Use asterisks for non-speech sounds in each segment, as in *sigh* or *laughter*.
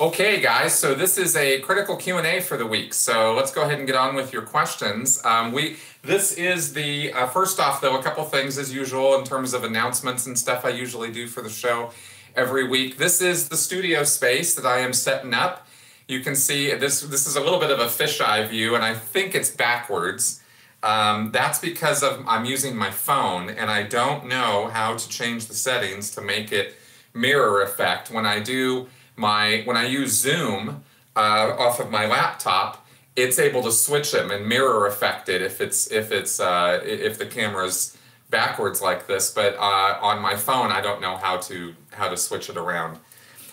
Okay, guys. So this is a critical Q and A for the week. So let's go ahead and get on with your questions. Um, we this is the uh, first off though a couple things as usual in terms of announcements and stuff I usually do for the show every week. This is the studio space that I am setting up. You can see this. This is a little bit of a fisheye view, and I think it's backwards. Um, that's because of I'm using my phone, and I don't know how to change the settings to make it mirror effect when I do my when I use Zoom uh, off of my laptop, it's able to switch them and mirror affect it if it's if it's uh, if the camera's backwards like this. But uh, on my phone, I don't know how to how to switch it around.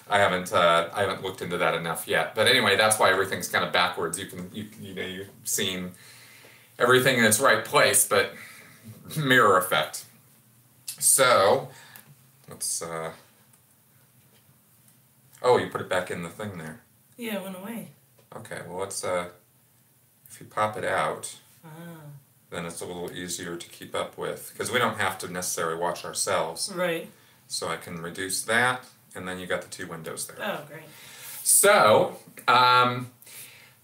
I haven't uh, I haven't looked into that enough yet. But anyway, that's why everything's kind of backwards. You can you you know you've seen everything in its right place, but *laughs* mirror effect. So let's. Uh, Oh, you put it back in the thing there. Yeah, it went away. Okay, well let's uh if you pop it out, Ah. then it's a little easier to keep up with because we don't have to necessarily watch ourselves. Right. So I can reduce that and then you got the two windows there. Oh, great. So, um,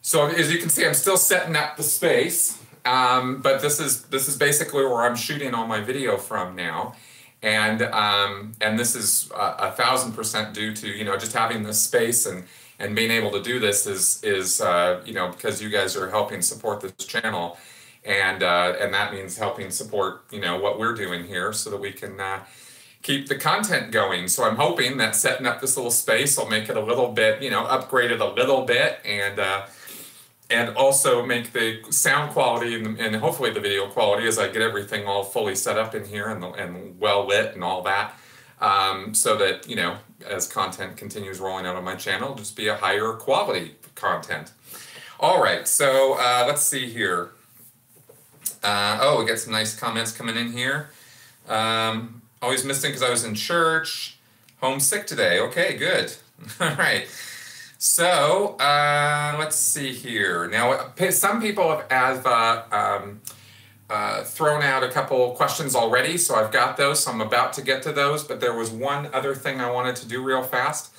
so as you can see, I'm still setting up the space, um, but this is this is basically where I'm shooting all my video from now, and um, and this is a, thousand percent due to you know just having this space and and being able to do this is is uh, you know because you guys are helping support this channel, and uh, and that means helping support you know what we're doing here so that we can. Uh, keep the content going. So I'm hoping that setting up this little space will make it a little bit, you know, upgrade it a little bit and uh, and also make the sound quality and, and hopefully the video quality as I get everything all fully set up in here and, and well lit and all that. Um, so that, you know, as content continues rolling out on my channel, just be a higher quality content. All right, so uh, let's see here. Uh, oh, we got some nice comments coming in here. Um, always missing because I was in church. Homesick today. Okay, good. *laughs* All right. So uh, let's see here. Now, some people have, have uh, um, uh, thrown out a couple questions already, so I've got those. So I'm about to get to those, but there was one other thing I wanted to do real fast.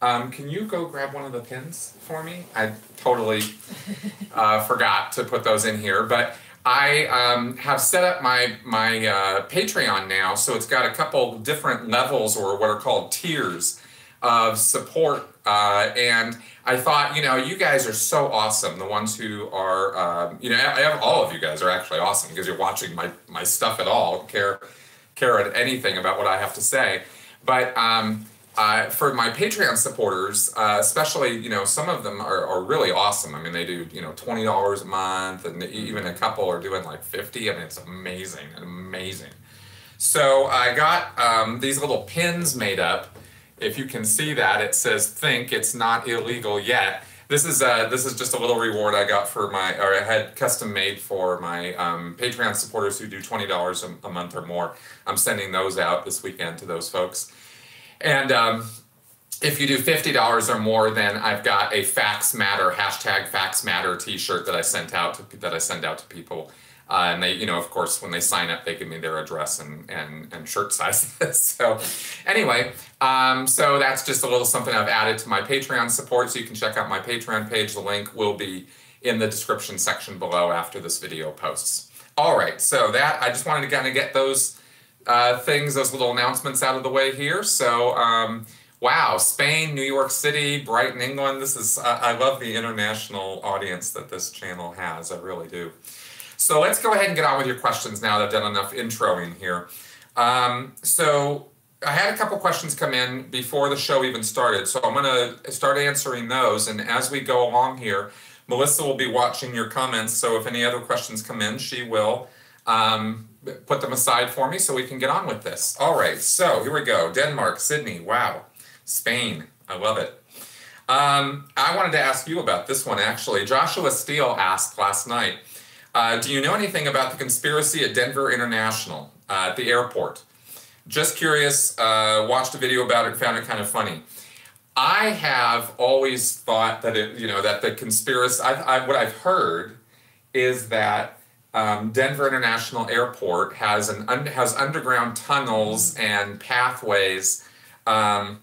Um, can you go grab one of the pins for me? I totally *laughs* uh, forgot to put those in here, but I um, have set up my my uh, Patreon now, so it's got a couple different levels or what are called tiers of support. Uh, and I thought, you know, you guys are so awesome. The ones who are, um, you know, I have, all of you guys are actually awesome because you're watching my my stuff at all, care care at anything about what I have to say. But um, uh, for my Patreon supporters, uh, especially, you know, some of them are, are really awesome. I mean, they do, you know, twenty dollars a month, and even a couple are doing like fifty. I mean, it's amazing, amazing. So I got um, these little pins made up. If you can see that, it says "Think it's not illegal yet." This is uh, this is just a little reward I got for my, or I had custom made for my um, Patreon supporters who do twenty dollars a month or more. I'm sending those out this weekend to those folks. And um, if you do fifty dollars or more, then I've got a Facts Matter hashtag Facts Matter T-shirt that I sent out to, that I send out to people. Uh, and they, you know, of course, when they sign up, they give me their address and and, and shirt sizes. *laughs* so, anyway, um, so that's just a little something I've added to my Patreon support. So you can check out my Patreon page. The link will be in the description section below after this video posts. All right, so that I just wanted to kind of get those uh, things, those little announcements out of the way here. So, um, wow, Spain, New York City, Brighton, England. This is, I love the international audience that this channel has. I really do. So let's go ahead and get on with your questions now that I've done enough introing here. Um, so I had a couple questions come in before the show even started. So I'm going to start answering those. And as we go along here, Melissa will be watching your comments. So if any other questions come in, she will. Um, put them aside for me so we can get on with this. All right, so here we go. Denmark, Sydney, wow. Spain, I love it. Um, I wanted to ask you about this one actually. Joshua Steele asked last night uh, Do you know anything about the conspiracy at Denver International uh, at the airport? Just curious, uh, watched a video about it, found it kind of funny. I have always thought that it, you know, that the conspiracy, I, I, what I've heard is that um, Denver International Airport has an un- has underground tunnels and pathways um,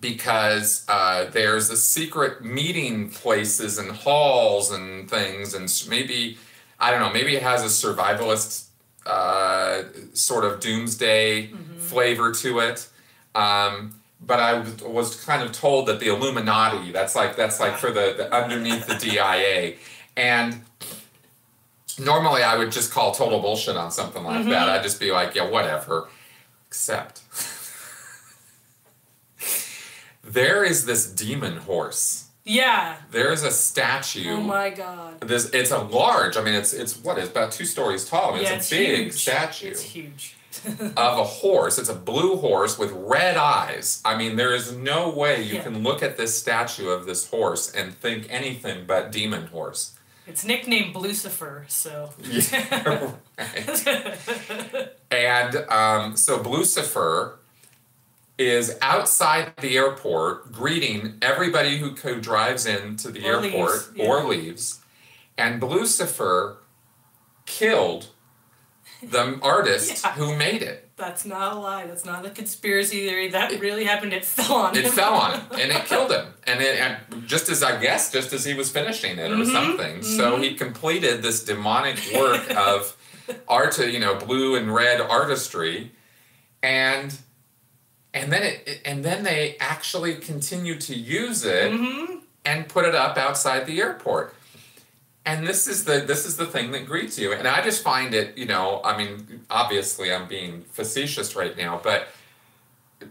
because uh, there's a secret meeting places and halls and things, and maybe I don't know, maybe it has a survivalist uh, sort of doomsday flavor to it. Um, but I was- was kind of told that the Illuminati, that's like that's like for the, the underneath the DIA, and normally I would just call total bullshit on something like that. I'd just be like, yeah, whatever. Except there is this demon horse. Yeah. There is a statue. Oh my god. This it's a large. I mean, it's it's what it's about two stories tall. I mean, yeah, it's a big huge. statue It's huge. *laughs* of a horse. It's a blue horse with red eyes. I mean, there is no way you Yeah. can look at this statue of this horse and think anything but demon horse. It's nicknamed Lucifer, so. Yeah. *laughs* And um, so Lucifer is outside the airport greeting everybody who, drives into the Or airport leaves, yeah. or leaves. And Lucifer killed the *laughs* artist Yeah. who made it. That's not a lie. That's not a conspiracy theory. That really happened. It fell on It him. fell on him *laughs* and it killed him. And, it, and just as I guess, just as he was finishing it or Mhm, something. So he completed this demonic work of *laughs* art, you know, blue and red artistry, and and then it, and then they actually continue to use it hmm and put it up outside the airport. And this is the this is the thing that greets you. And I just find it, you know, I mean, obviously I'm being facetious right now, but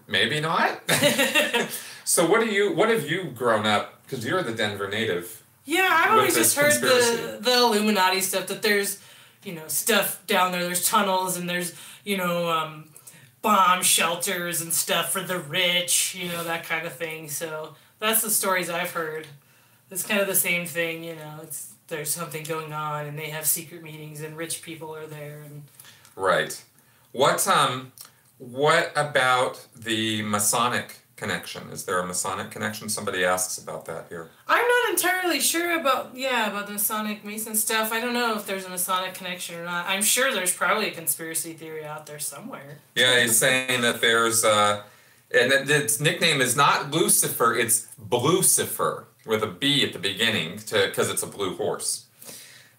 maybe not. *laughs* so what do you what have you grown up because you're the Denver native. Yeah, I've always just heard the the Illuminati stuff that there's, you know, stuff down there. There's tunnels and there's you know um, bomb shelters and stuff for the rich. You know that kind of thing. So that's the stories I've heard. It's kind of the same thing. You know, it's there's something going on and they have secret meetings and rich people are there and Right. What um what about the Masonic connection? Is there a Masonic connection? Somebody asks about that here. I'm not entirely sure about yeah about the Masonic Mason stuff. I don't know if there's a Masonic connection or not. I'm sure there's probably a conspiracy theory out there somewhere. Yeah, he's saying that there's uh and that its nickname is not Lucifer, it's Blucifer with a B at the beginning to because it's a blue horse.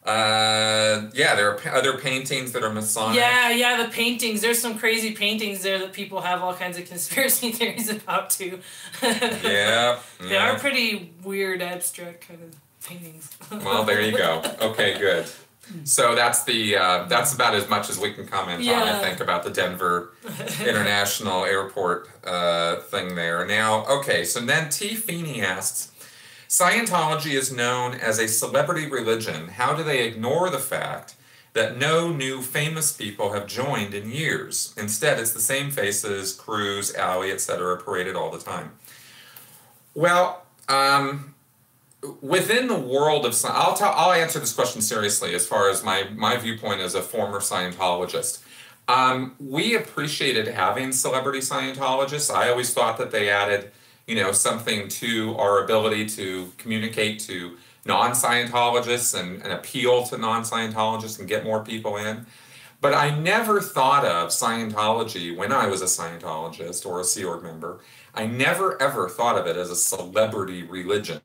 Uh, yeah, there are other paintings that are Masonic. Yeah, yeah, the paintings. There's some crazy paintings there that people have all kinds of conspiracy *laughs* theories about too. *laughs* Yeah. they yeah. are pretty weird, abstract kind of paintings. *laughs* Well, there you go. Okay, good. So that's the uh, that's about as much as we can comment on, I think, about the Denver International Airport uh, thing there. Now, okay, so then T. Feeney asks, Scientology is known as a celebrity religion. How do they ignore the fact that no new famous people have joined in years? Instead, it's the same faces, Cruise, Alley, etc., paraded all the time. Well, um, within the world of I'll I'll answer this question seriously as far as my my viewpoint as a former Scientologist. Um, we appreciated having celebrity Scientologists. I always thought that they added, you know, something to our ability to communicate to non-Scientologists and, and appeal to non-Scientologists and get more people in. But I never thought of Scientology when I was a Scientologist or a Sea Org member. I never ever thought of it as a celebrity religion.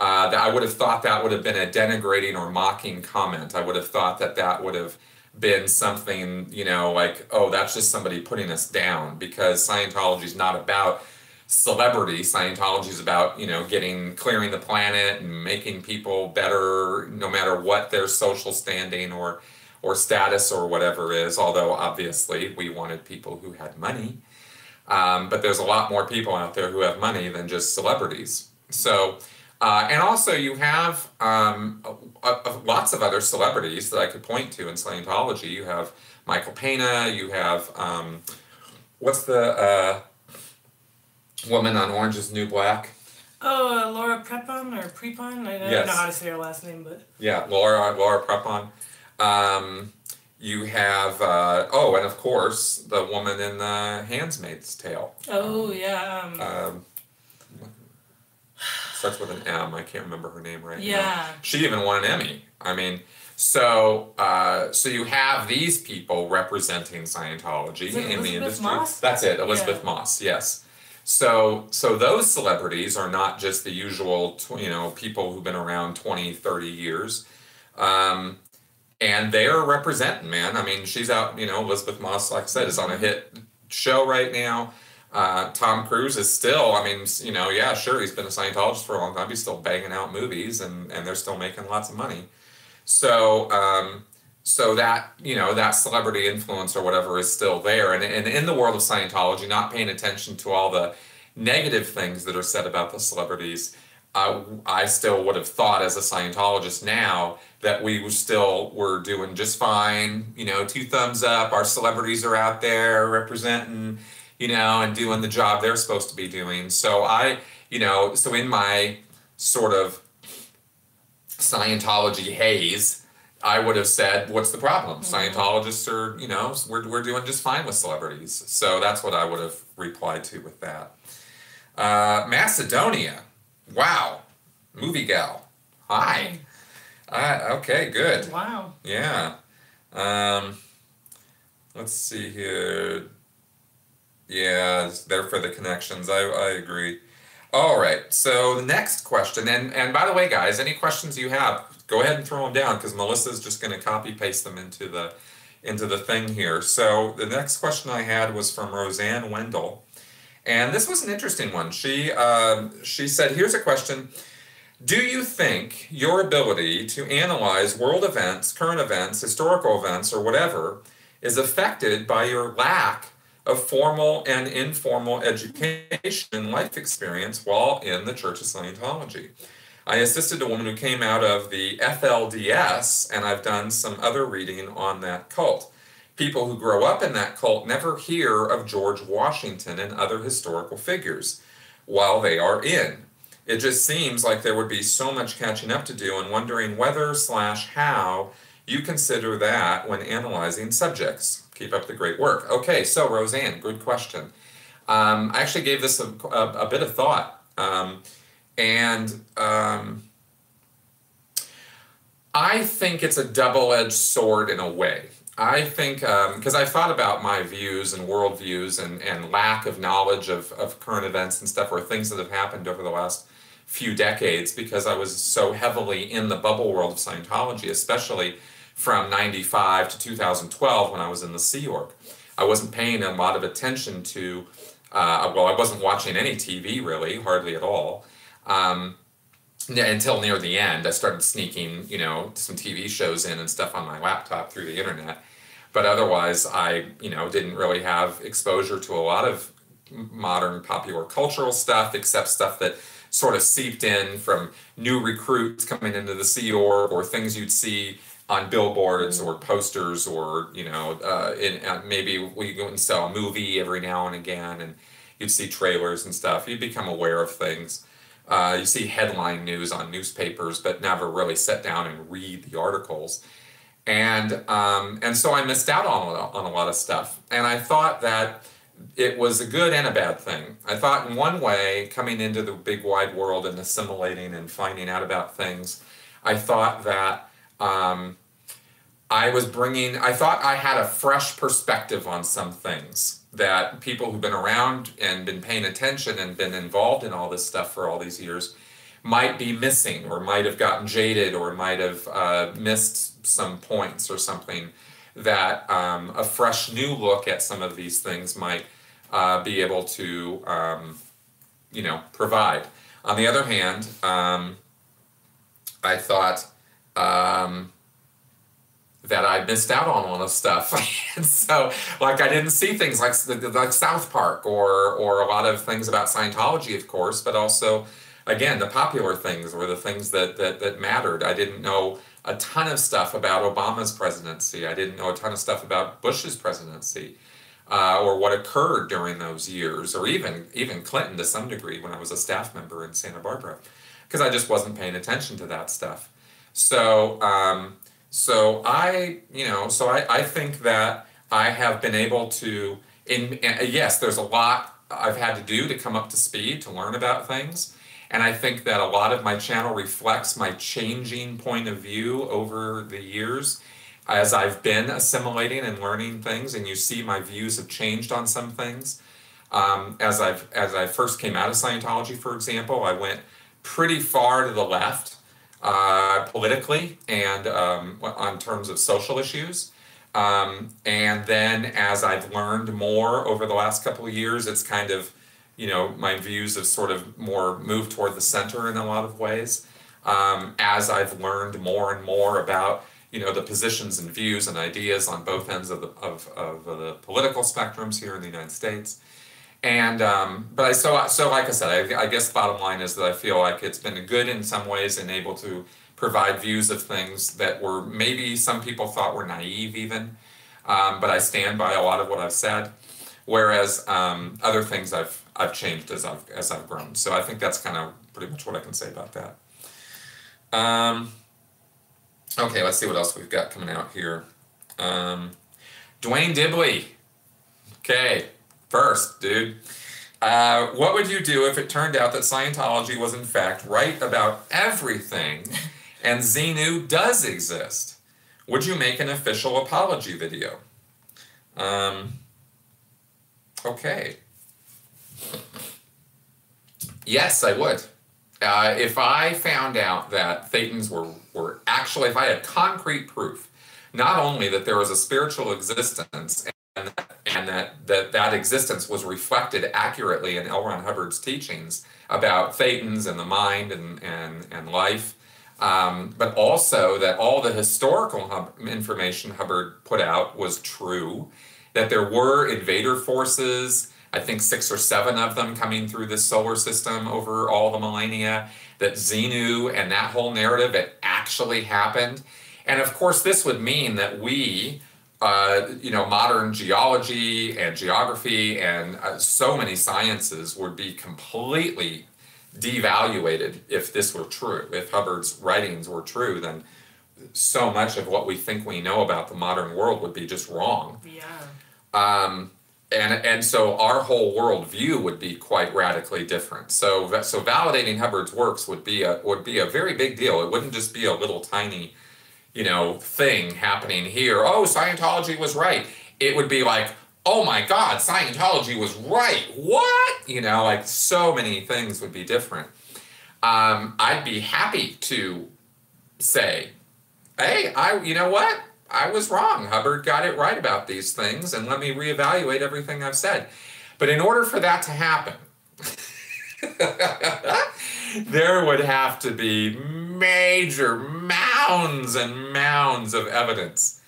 Uh, that I would have thought that would have been a denigrating or mocking comment. I would have thought that that would have been something, you know, like, oh, that's just somebody putting us down because Scientology is not about celebrity. Scientology is about, you know, getting, clearing the planet and making people better no matter what their social standing or, or status or whatever is. Although obviously we wanted people who had money. Um, but there's a lot more people out there who have money than just celebrities. So, uh, and also you have um, a, a- lots of other celebrities that I could point to in Scientology. You have Michael Pena. You have um, what's the uh, woman on Orange Is New Black? oh, uh, Laura Prepon or Prepon? I don't Yes. know how to say her last name, but Yeah, Laura Laura Prepon. Um, you have uh, oh, and of course the woman in the Handmaid's Tale. oh yeah, um, um, starts with an M. I can't remember her name right now. Yeah. She even won an Emmy. I mean, so uh, so you have these people representing Scientology in the industry. Moss? That's it, Elisabeth Yeah. Moss. Yes. So, so those celebrities are not just the usual, tw- you know, people who've been around 20, 30 years. Um, and they're representing, man. I mean, she's out, you know, Elisabeth Moss, like I said, is on a hit show right now. Uh, Tom Cruise is still, I mean, you know, yeah, sure, he's been a Scientologist for a long time. He's still banging out movies and, and they're still making lots of money. So, um, so that, you know, that celebrity influence or whatever is still there. And, and in the world of Scientology, not paying attention to all the negative things that are said about the celebrities, uh, I still would have thought as a Scientologist now that we still were doing just fine. You know, two thumbs up. Our celebrities are out there representing, you know, and doing the job they're supposed to be doing. So I, you know, so in my sort of Scientology haze, I would have said, "What's the problem? Scientologists are, you know, we're we're doing just fine with celebrities." So that's what I would have replied to with that. Uh, Macedonia, wow, movie gal, hi. Uh, okay, good. Wow. Yeah. Um, let's see here. Yeah, there for the connections. I, I agree. All right. So the next question, and and by the way, guys, any questions you have, go ahead and throw them down because Melissa's just going to copy paste them into the into the thing here. So the next question I had was from Roseanne Wendell, and this was an interesting one. She um, she said, "Here's a question." Do you think your ability to analyze world events, current events, historical events, or whatever is affected by your lack of formal and informal education and life experience while in the Church of Scientology? I assisted a woman who came out of the FLDS, and I've done some other reading on that cult. People who grow up in that cult never hear of George Washington and other historical figures while they are in it just seems like there would be so much catching up to do and wondering whether slash how you consider that when analyzing subjects. Keep up the great work. Okay, so Roseanne, good question. Um, I actually gave this a, a, a bit of thought. Um, and um, I think it's a double edged sword in a way. I think, because um, I thought about my views and worldviews and, and lack of knowledge of, of current events and stuff or things that have happened over the last few decades because I was so heavily in the bubble world of Scientology, especially from 95 to 2012 when I was in the Sea Org. I wasn't paying a lot of attention to, uh, well, I wasn't watching any TV really, hardly at all. Um, until near the end, I started sneaking, you know, some TV shows in and stuff on my laptop through the internet. But otherwise, I, you know, didn't really have exposure to a lot of modern popular cultural stuff, except stuff that sort of seeped in from new recruits coming into the Sea Org or things you'd see on billboards or posters or you know uh, in uh, maybe we go and sell a movie every now and again and you'd see trailers and stuff. You'd become aware of things uh, you see headline news on newspapers but never really sit down and read the articles. And um, and so I missed out on on a lot of stuff. And I thought that it was a good and a bad thing. I thought, in one way, coming into the big wide world and assimilating and finding out about things, I thought that um, I was bringing, I thought I had a fresh perspective on some things that people who've been around and been paying attention and been involved in all this stuff for all these years might be missing or might have gotten jaded or might have uh, missed some points or something that um, a fresh new look at some of these things might uh, be able to, um, you know, provide. On the other hand, um, I thought um, that I missed out on a lot of stuff, *laughs* and so like I didn't see things like like South Park or or a lot of things about Scientology, of course, but also again the popular things or the things that that that mattered. I didn't know a ton of stuff about Obama's presidency. I didn't know a ton of stuff about Bush's presidency. Uh, or what occurred during those years, or even even Clinton to some degree when I was a staff member in Santa Barbara, because I just wasn't paying attention to that stuff. So um, so I you know so I, I think that I have been able to in yes there's a lot I've had to do to come up to speed to learn about things. And I think that a lot of my channel reflects my changing point of view over the years as I've been assimilating and learning things, and you see my views have changed on some things. Um, as I've as I first came out of Scientology, for example, I went pretty far to the left uh, politically and um, on terms of social issues. Um, and then as I've learned more over the last couple of years, it's kind of, you know, my views have sort of more moved toward the center in a lot of ways. Um, as I've learned more and more about, you know, the positions and views and ideas on both ends of the, of, of the political spectrums here in the United States. And um, but I so so like I said, I, I guess bottom line is that I feel like it's been good in some ways and able to provide views of things that were maybe some people thought were naive even. Um, but I stand by a lot of what I've said, whereas um, other things I've I've changed as I've as I've grown. So I think that's kind of pretty much what I can say about that. Um, okay, let's see what else we've got coming out here. Um, Duane Dibbley. Okay, First, dude, uh, what would you do if it turned out that Scientology was in fact right about everything and Xenu does exist? Would you make an official apology video? Um, okay. Yes, I would. Uh, if I found out that Thetans were, were actually, if I had concrete proof, not only that there was a spiritual existence and that, that that existence was reflected accurately in L. Ron Hubbard's teachings about thetans and the mind and, and, and life, um, but also that all the historical hub, information Hubbard put out was true, that there were invader forces, I think six or seven of them coming through this solar system over all the millennia, that Xenu and that whole narrative, it actually happened. And of course, this would mean that we, uh, you know, modern geology and geography and uh, so many sciences would be completely devaluated if this were true. If Hubbard's writings were true, then so much of what we think we know about the modern world would be just wrong. Yeah. Um, and and so our whole worldview would be quite radically different. So so validating Hubbard's works would be a would be a very big deal. It wouldn't just be a little tiny you know, thing happening here. Oh, Scientology was right. It would be like, oh my God, Scientology was right. What? You know, like so many things would be different. Um, I'd be happy to say, hey, I, you know what? I was wrong. Hubbard got it right about these things, and let me reevaluate everything I've said. But in order for that to happen, *laughs* there would have to be major mounds and mounds of evidence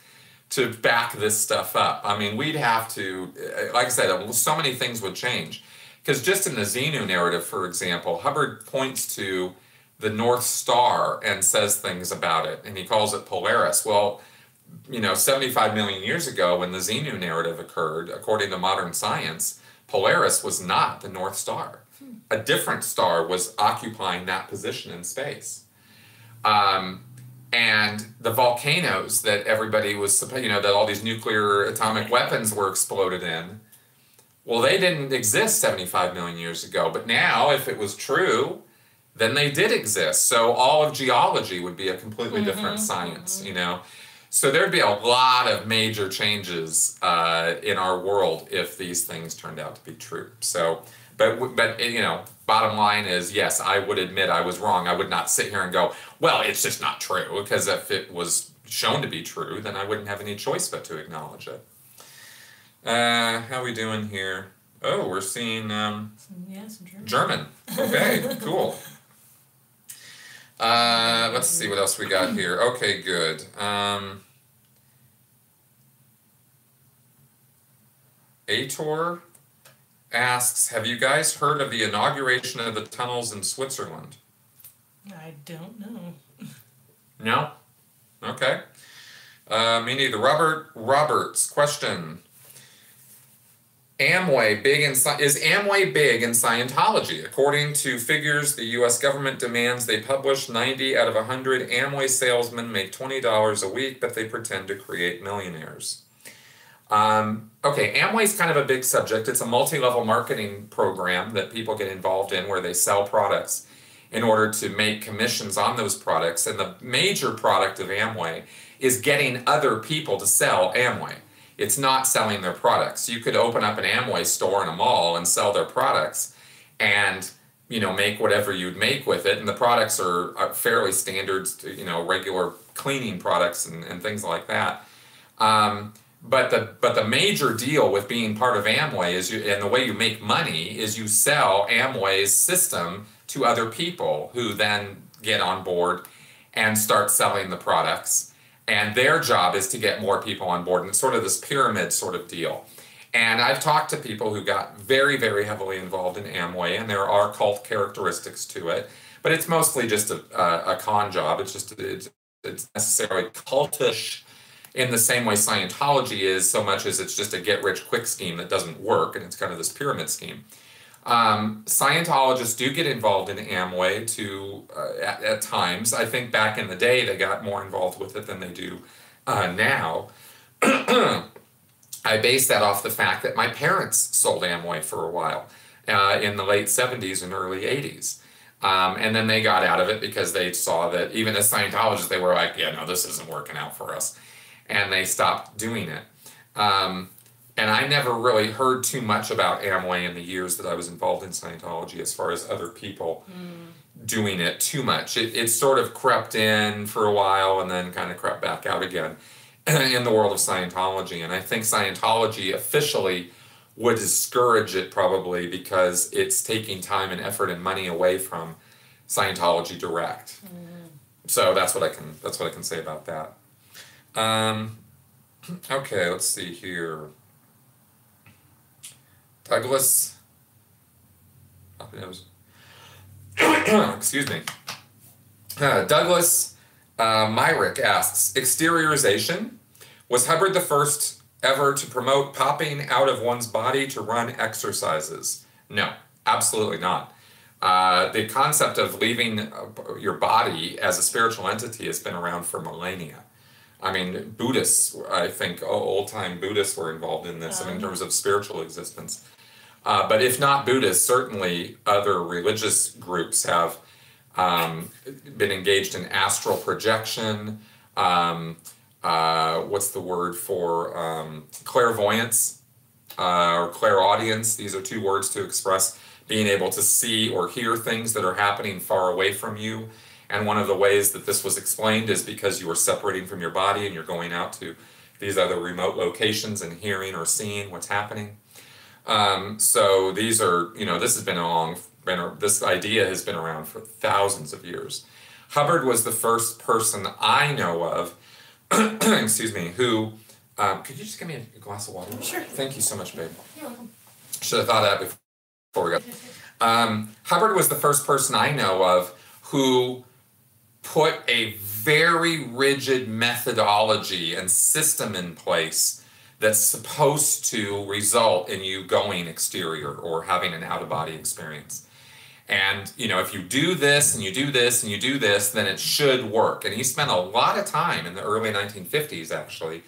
to back this stuff up. I mean, we'd have to, uh, like I said, so many things would change. Because just in the Xenu narrative, for example, Hubbard points to the North Star and says things about it, and he calls it Polaris. Well, you know, 75 million years ago, when the Xenu narrative occurred, according to modern science, Polaris was not the North Star. A different star was occupying that position in space. Um, and the volcanoes that everybody was, supposed—you know, that all these nuclear atomic weapons were exploded in, well, they didn't exist 75 million years ago. But now, if it was true, then they did exist. So all of geology would be a completely mm-hmm, different science, mm-hmm. you know. So there'd be a lot of major changes uh, in our world if these things turned out to be true. So but but you know, bottom line is yes, I would admit I was wrong. I would not sit here and go, well, it's just not true because if it was shown to be true, then I wouldn't have any choice but to acknowledge it. Uh, how are we doing here? Oh, we're seeing um, yeah, German. German. Okay, *laughs* cool. Uh, let's see what else we got here. Okay, good. Um, Ator asks, have you guys heard of the inauguration of the tunnels in Switzerland? I don't know. No? Okay. Uh, me neither. Robert Roberts, question. Amway big in is Amway big in Scientology? According to figures the U.S. government demands they publish, 90 out of 100 Amway salesmen make $20 a week, but they pretend to create millionaires. Um, okay, Amway is kind of a big subject. It's a multi level marketing program that people get involved in where they sell products in order to make commissions on those products. And the major product of Amway is getting other people to sell Amway. It's not selling their products. You could open up an Amway store in a mall and sell their products and you know make whatever you'd make with it and the products are, are fairly standard you know regular cleaning products and, and things like that um, but the but the major deal with being part of Amway is you and the way you make money is you sell Amway's system to other people who then get on board and start selling the products and their job is to get more people on board and it's sort of this pyramid sort of deal and I've talked to people who got very, very heavily involved in Amway, and there are cult characteristics to it, but it's mostly just a, a, a con job. It's just it's, it's necessarily cultish in the same way Scientology is, so much as it's just a get rich quick scheme that doesn't work, and it's kind of this pyramid scheme. Um, Scientologists do get involved in Amway to uh, at, at, times. I think back in the day they got more involved with it than they do uh, now. *clears throat* I base that off the fact that my parents sold Amway for a while uh, in the late 70s and early 80s. Um, and then they got out of it because they saw that even as Scientologists, they were like, yeah, no, this isn't working out for us. And they stopped doing it. Um, and I never really heard too much about Amway in the years that I was involved in Scientology as far as other people mm. doing it too much. It, it sort of crept in for a while and then kind of crept back out again. *clears throat* in the world of Scientology. And I think Scientology officially would discourage it probably because it's taking time and effort and money away from Scientology direct. Mm. So that's what I can that's what I can say about that. Um, okay, let's see here. Douglas. *coughs* Excuse me. Uh, Douglas uh, Myrick asks Exteriorization. Was Hubbard the first ever to promote popping out of one's body to run exercises? No, absolutely not. Uh, the concept of leaving uh, your body as a spiritual entity has been around for millennia. I mean, Buddhists, I think old time Buddhists were involved in this um. in terms of spiritual existence. Uh, but if not Buddhists, certainly other religious groups have um, been engaged in astral projection. Um, uh, what's the word for um, clairvoyance uh, or clairaudience? These are two words to express being able to see or hear things that are happening far away from you. And one of the ways that this was explained is because you are separating from your body and you're going out to these other remote locations and hearing or seeing what's happening. Um, so these are, you know, this has been a long been this idea has been around for thousands of years. Hubbard was the first person I know of, *clears throat* excuse me, who. Um, could you just give me a glass of water? Sure. Thank you so much, babe. You're welcome. Should have thought of that before we go. Um, Hubbard was the first person I know of who put a very rigid methodology and system in place that's supposed to result in you going exterior or having an out of body experience. And you know, if you do this and you do this and you do this, then it should work. And he spent a lot of time in the early 1950s actually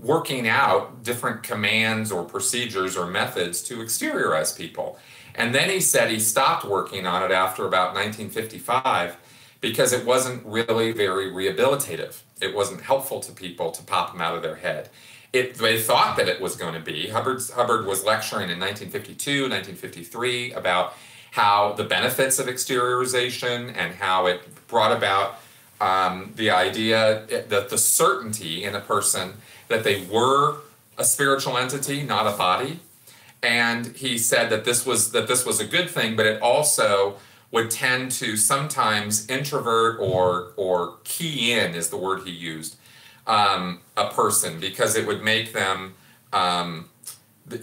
working out different commands or procedures or methods to exteriorize people. And then he said he stopped working on it after about 1955 because it wasn't really very rehabilitative. It wasn't helpful to people to pop them out of their head. It, they thought that it was going to be. Hubbard's, Hubbard was lecturing in 1952, 1953 about how the benefits of exteriorization and how it brought about um, the idea that the certainty in a person that they were a spiritual entity, not a body. And he said that this was that this was a good thing, but it also would tend to sometimes introvert or or key in is the word he used um, a person because it would make them um,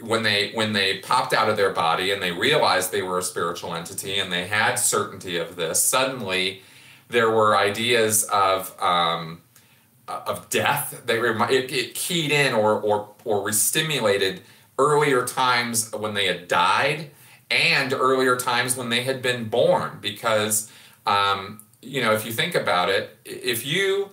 when they when they popped out of their body and they realized they were a spiritual entity and they had certainty of this suddenly there were ideas of um, of death they it, it keyed in or or or restimulated earlier times when they had died and earlier times when they had been born because um, you know if you think about it if you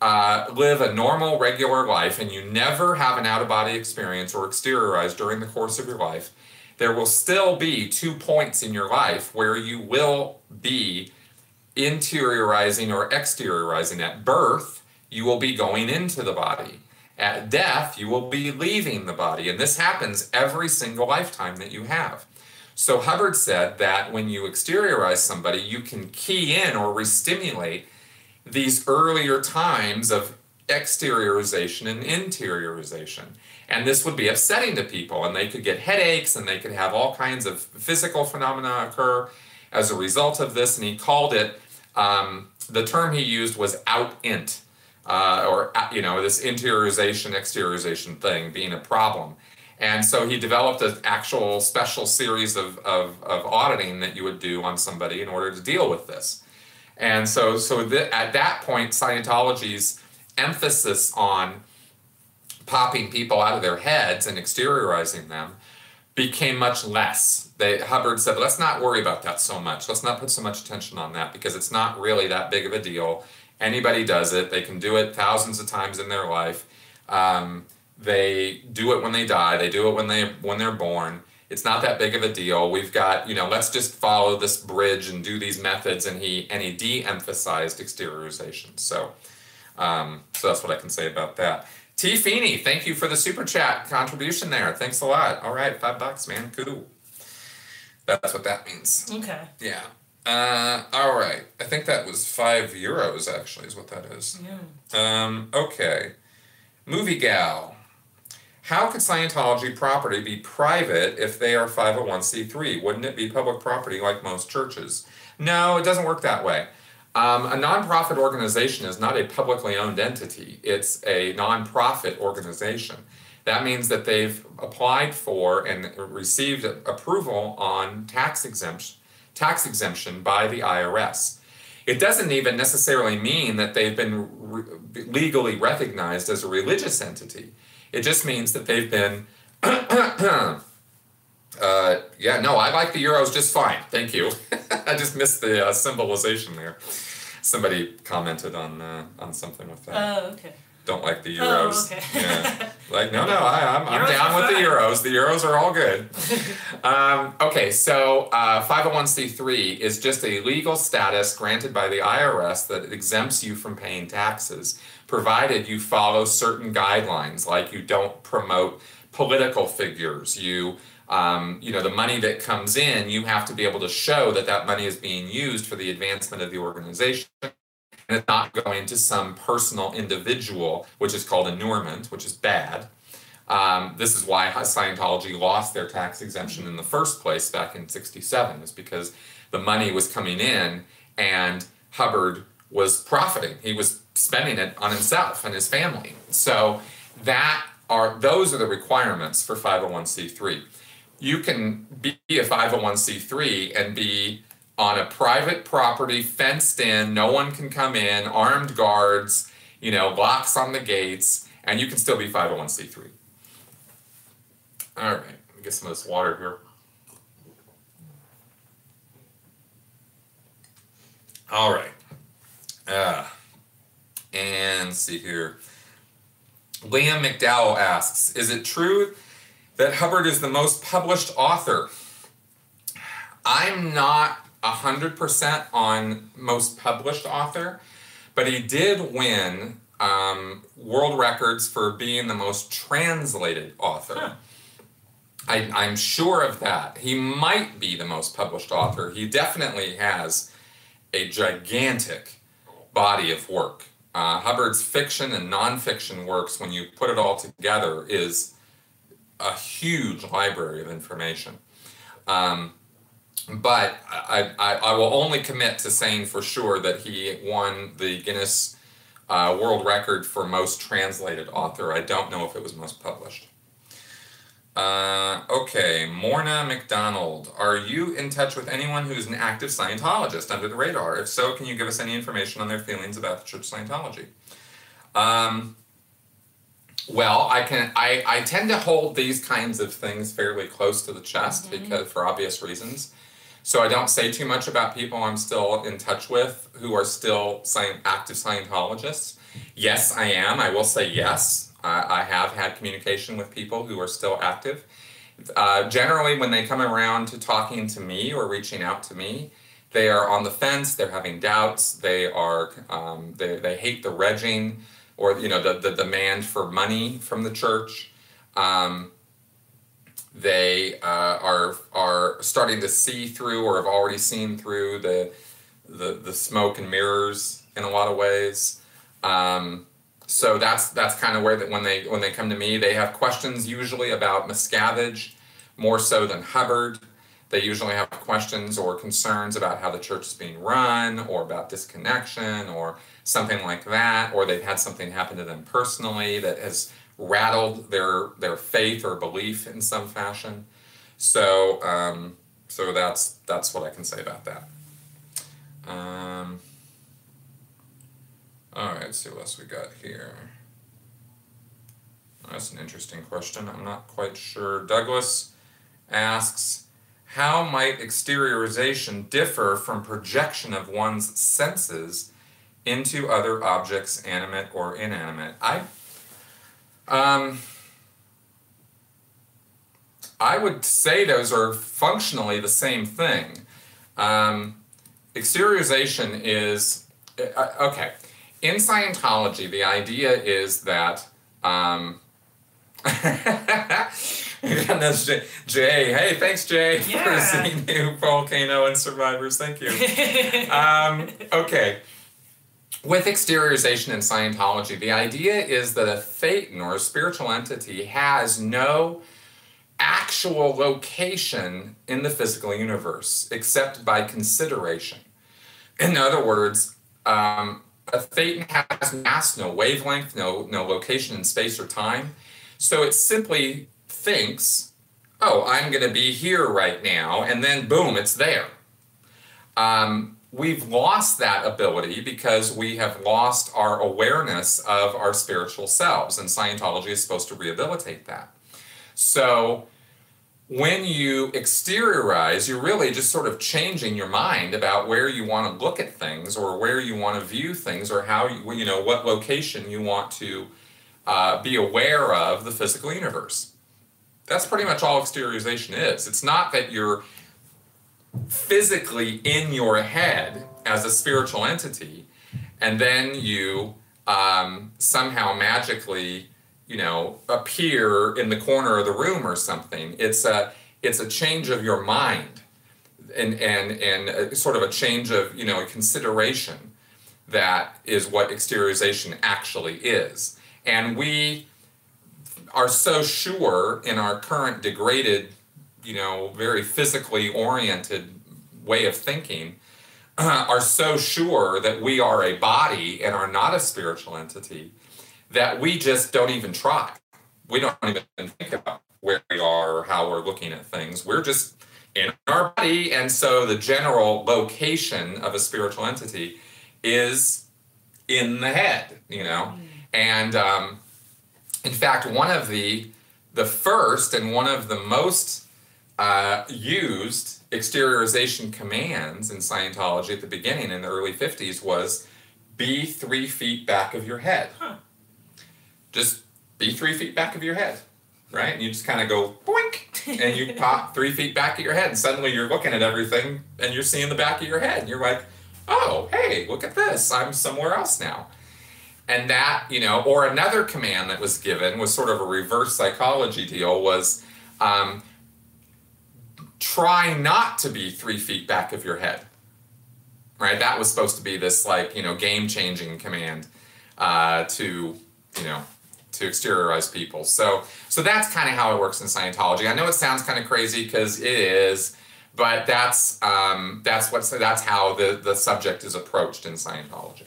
uh, live a normal, regular life and you never have an out of body experience or exteriorize during the course of your life, there will still be two points in your life where you will be interiorizing or exteriorizing. At birth, you will be going into the body. At death, you will be leaving the body. And this happens every single lifetime that you have. So Hubbard said that when you exteriorize somebody, you can key in or restimulate these earlier times of exteriorization and interiorization. And this would be upsetting to people, and they could get headaches and they could have all kinds of physical phenomena occur as a result of this. And he called it, um, the term he used was out int, uh, or, you know, this interiorization, exteriorization thing being a problem. And so he developed an actual special series of, of, of auditing that you would do on somebody in order to deal with this. And so, so at that point, Scientology's emphasis on popping people out of their heads and exteriorizing them became much less. They, Hubbard said, let's not worry about that so much. Let's not put so much attention on that because it's not really that big of a deal. Anybody does it. They can do it thousands of times in their life. Um, they do it when they die. They do it when they when they're born. It's not that big of a deal. We've got you know. Let's just follow this bridge and do these methods. And he and he de-emphasized exteriorization. So, um, so that's what I can say about that. T Feeney, thank you for the super chat contribution there. Thanks a lot. All right, five bucks, man. Cool. That's what that means. Okay. Yeah. Uh, all right. I think that was five euros. Actually, is what that is. Yeah. Um, okay. Movie gal. How could Scientology property be private if they are 501c3? Wouldn't it be public property like most churches? No, it doesn't work that way. Um, a nonprofit organization is not a publicly owned entity, it's a nonprofit organization. That means that they've applied for and received approval on tax exemption, tax exemption by the IRS. It doesn't even necessarily mean that they've been re- legally recognized as a religious entity. It just means that they've been. *clears throat* uh, yeah, no, I like the euros just fine. Thank you. *laughs* I just missed the uh, symbolization there. Somebody commented on uh, on something with that. Oh, okay. Don't like the euros. Oh, euros. okay. yeah. *laughs* Like no, no, I, I'm, I'm down with the euros. The euros are all good. *laughs* um, okay, so uh, 501c3 is just a legal status granted by the IRS that exempts you from paying taxes, provided you follow certain guidelines, like you don't promote political figures. You, um, you know, the money that comes in, you have to be able to show that that money is being used for the advancement of the organization and it's not going to some personal individual, which is called inurement, which is bad. Um, this is why Scientology lost their tax exemption in the first place back in 67, is because the money was coming in and Hubbard was profiting. He was spending it on himself and his family. So that are those are the requirements for 501c3. You can be a 501c3 and be on a private property, fenced in, no one can come in, armed guards, you know, locks on the gates, and you can still be 501c3. All right, let me get some of this water here. All right. Uh, and see here. Liam McDowell asks Is it true that Hubbard is the most published author? I'm not 100% on most published author, but he did win um, world records for being the most translated author. Huh. I, I'm sure of that. He might be the most published author. He definitely has a gigantic body of work. Uh, Hubbard's fiction and nonfiction works, when you put it all together, is a huge library of information. Um, but I, I, I will only commit to saying for sure that he won the Guinness uh, World Record for most translated author. I don't know if it was most published. Uh, okay, Morna McDonald. Are you in touch with anyone who's an active Scientologist under the radar? If so, can you give us any information on their feelings about the Church of Scientology? Um, well, I can. I, I tend to hold these kinds of things fairly close to the chest because for obvious reasons. So I don't say too much about people I'm still in touch with who are still sci- active Scientologists. Yes, I am. I will say yes. I, I have had communication with people who are still active. Uh, generally, when they come around to talking to me or reaching out to me, they are on the fence. They're having doubts. They are. Um, they, they hate the regging. or you know the, the demand for money from the church. Um, they uh, are are starting to see through or have already seen through the the, the smoke and mirrors in a lot of ways. Um, so that's that's kind of where that when they when they come to me, they have questions usually about Miscavige, more so than Hubbard. They usually have questions or concerns about how the church is being run, or about disconnection, or something like that, or they've had something happen to them personally that has rattled their their faith or belief in some fashion. So um, so that's that's what I can say about that. Um, all right, let's see what else we got here. That's an interesting question. I'm not quite sure. Douglas asks, how might exteriorization differ from projection of one's senses into other objects, animate or inanimate? I, um, I would say those are functionally the same thing. Um, exteriorization is, uh, okay, in Scientology, the idea is that. Um, *laughs* Jay, Jay, hey, thanks, Jay, Yeah. for seeing new volcano and survivors. Thank you. *laughs* um, okay. With exteriorization in Scientology, the idea is that a thetan or a spiritual entity has no actual location in the physical universe except by consideration. In other words, um, a Thetan has mass, no wavelength, no, no location in space or time. So it simply thinks, oh, I'm going to be here right now, and then boom, it's there. Um, we've lost that ability because we have lost our awareness of our spiritual selves, and Scientology is supposed to rehabilitate that. So when you exteriorize, you're really just sort of changing your mind about where you want to look at things or where you want to view things or how you, you know, what location you want to uh, be aware of the physical universe. That's pretty much all exteriorization is. It's not that you're physically in your head as a spiritual entity and then you um, somehow magically you know appear in the corner of the room or something. It's a it's a change of your mind and and and a, sort of a change of you know a consideration that is what exteriorization actually is. And we are so sure in our current degraded you know very physically oriented way of thinking *clears throat* are so sure that we are a body and are not a spiritual entity that we just don't even try. We don't even think about where we are or how we're looking at things. We're just in our body. And so the general location of a spiritual entity is in the head, you know? And um, in fact, one of the the first and one of the most uh, used exteriorization commands in Scientology at the beginning in the early 50s was be three feet back of your head. Huh. Just be three feet back of your head, right? And you just kind of go boink, and you *laughs* pop three feet back of your head, and suddenly you're looking at everything and you're seeing the back of your head, and you're like, oh, hey, look at this, I'm somewhere else now. And that, you know, or another command that was given was sort of a reverse psychology deal was um, try not to be three feet back of your head. Right? That was supposed to be this, like, you know, game changing command uh, to, you know, to exteriorize people. So, so that's kind of how it works in Scientology. I know it sounds kind of crazy because it is, but that's um, that's what's that's how the the subject is approached in Scientology.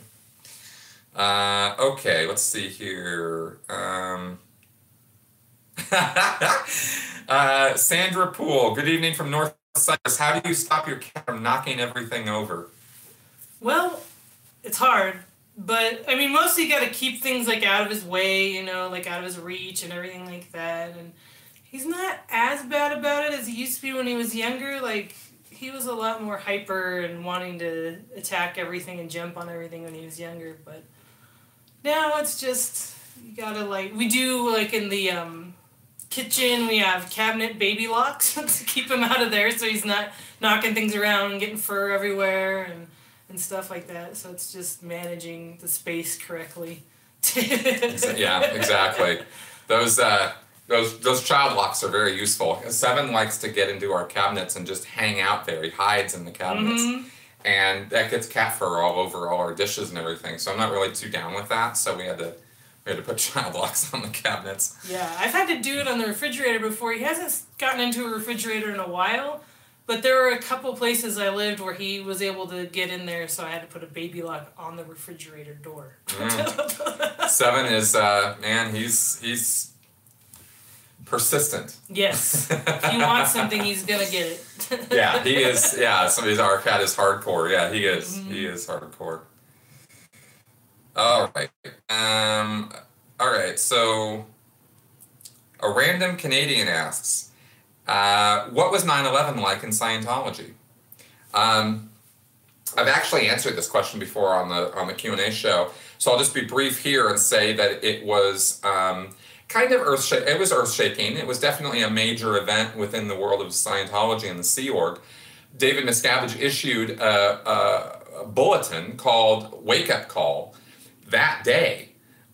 Uh, okay, let's see here. Um, *laughs* uh, Sandra Poole, good evening from North Cyprus. How do you stop your cat from knocking everything over? Well, it's hard, but I mean, mostly got to keep things like out of his way, you know, like out of his reach and everything like that. And he's not as bad about it as he used to be when he was younger. Like he was a lot more hyper and wanting to attack everything and jump on everything when he was younger. But now it's just you gotta like we do like in the um, kitchen we have cabinet baby locks *laughs* to keep him out of there so he's not knocking things around and getting fur everywhere and and stuff like that. So it's just managing the space correctly yeah, *laughs* exactly. Those uh, those those child locks are very useful. Seven likes to get into our cabinets and just hang out there. He hides in the cabinets. Mm-hmm. And that gets cat fur all over all our dishes and everything. So I'm not really too down with that. So we had to we had to put *laughs* child locks on the cabinets. Yeah, I've had to do it on the refrigerator before. He hasn't gotten into a refrigerator in a while, but there were a couple places I lived where he was able to get in there, so I had to put a baby lock on the refrigerator door. Mm. *laughs* Seven is uh, man, he's he's persistent. Yes, if he wants something, he's gonna get it. *laughs* yeah, he is. Yeah, somebody's our cat is hardcore. Yeah, he is. Mm-hmm. He is hardcore. All right. Um. All right. So, a random Canadian asks, uh, "What was 9/11 like in Scientology?" Um, I've actually answered this question before on the on the Q and A show, so I'll just be brief here and say that it was. Um, kind of earth it was earth shaking. It was definitely a major event within the world of Scientology and the Sea Org. David Miscavige issued a, a, a bulletin called "Wake Up Call" that day,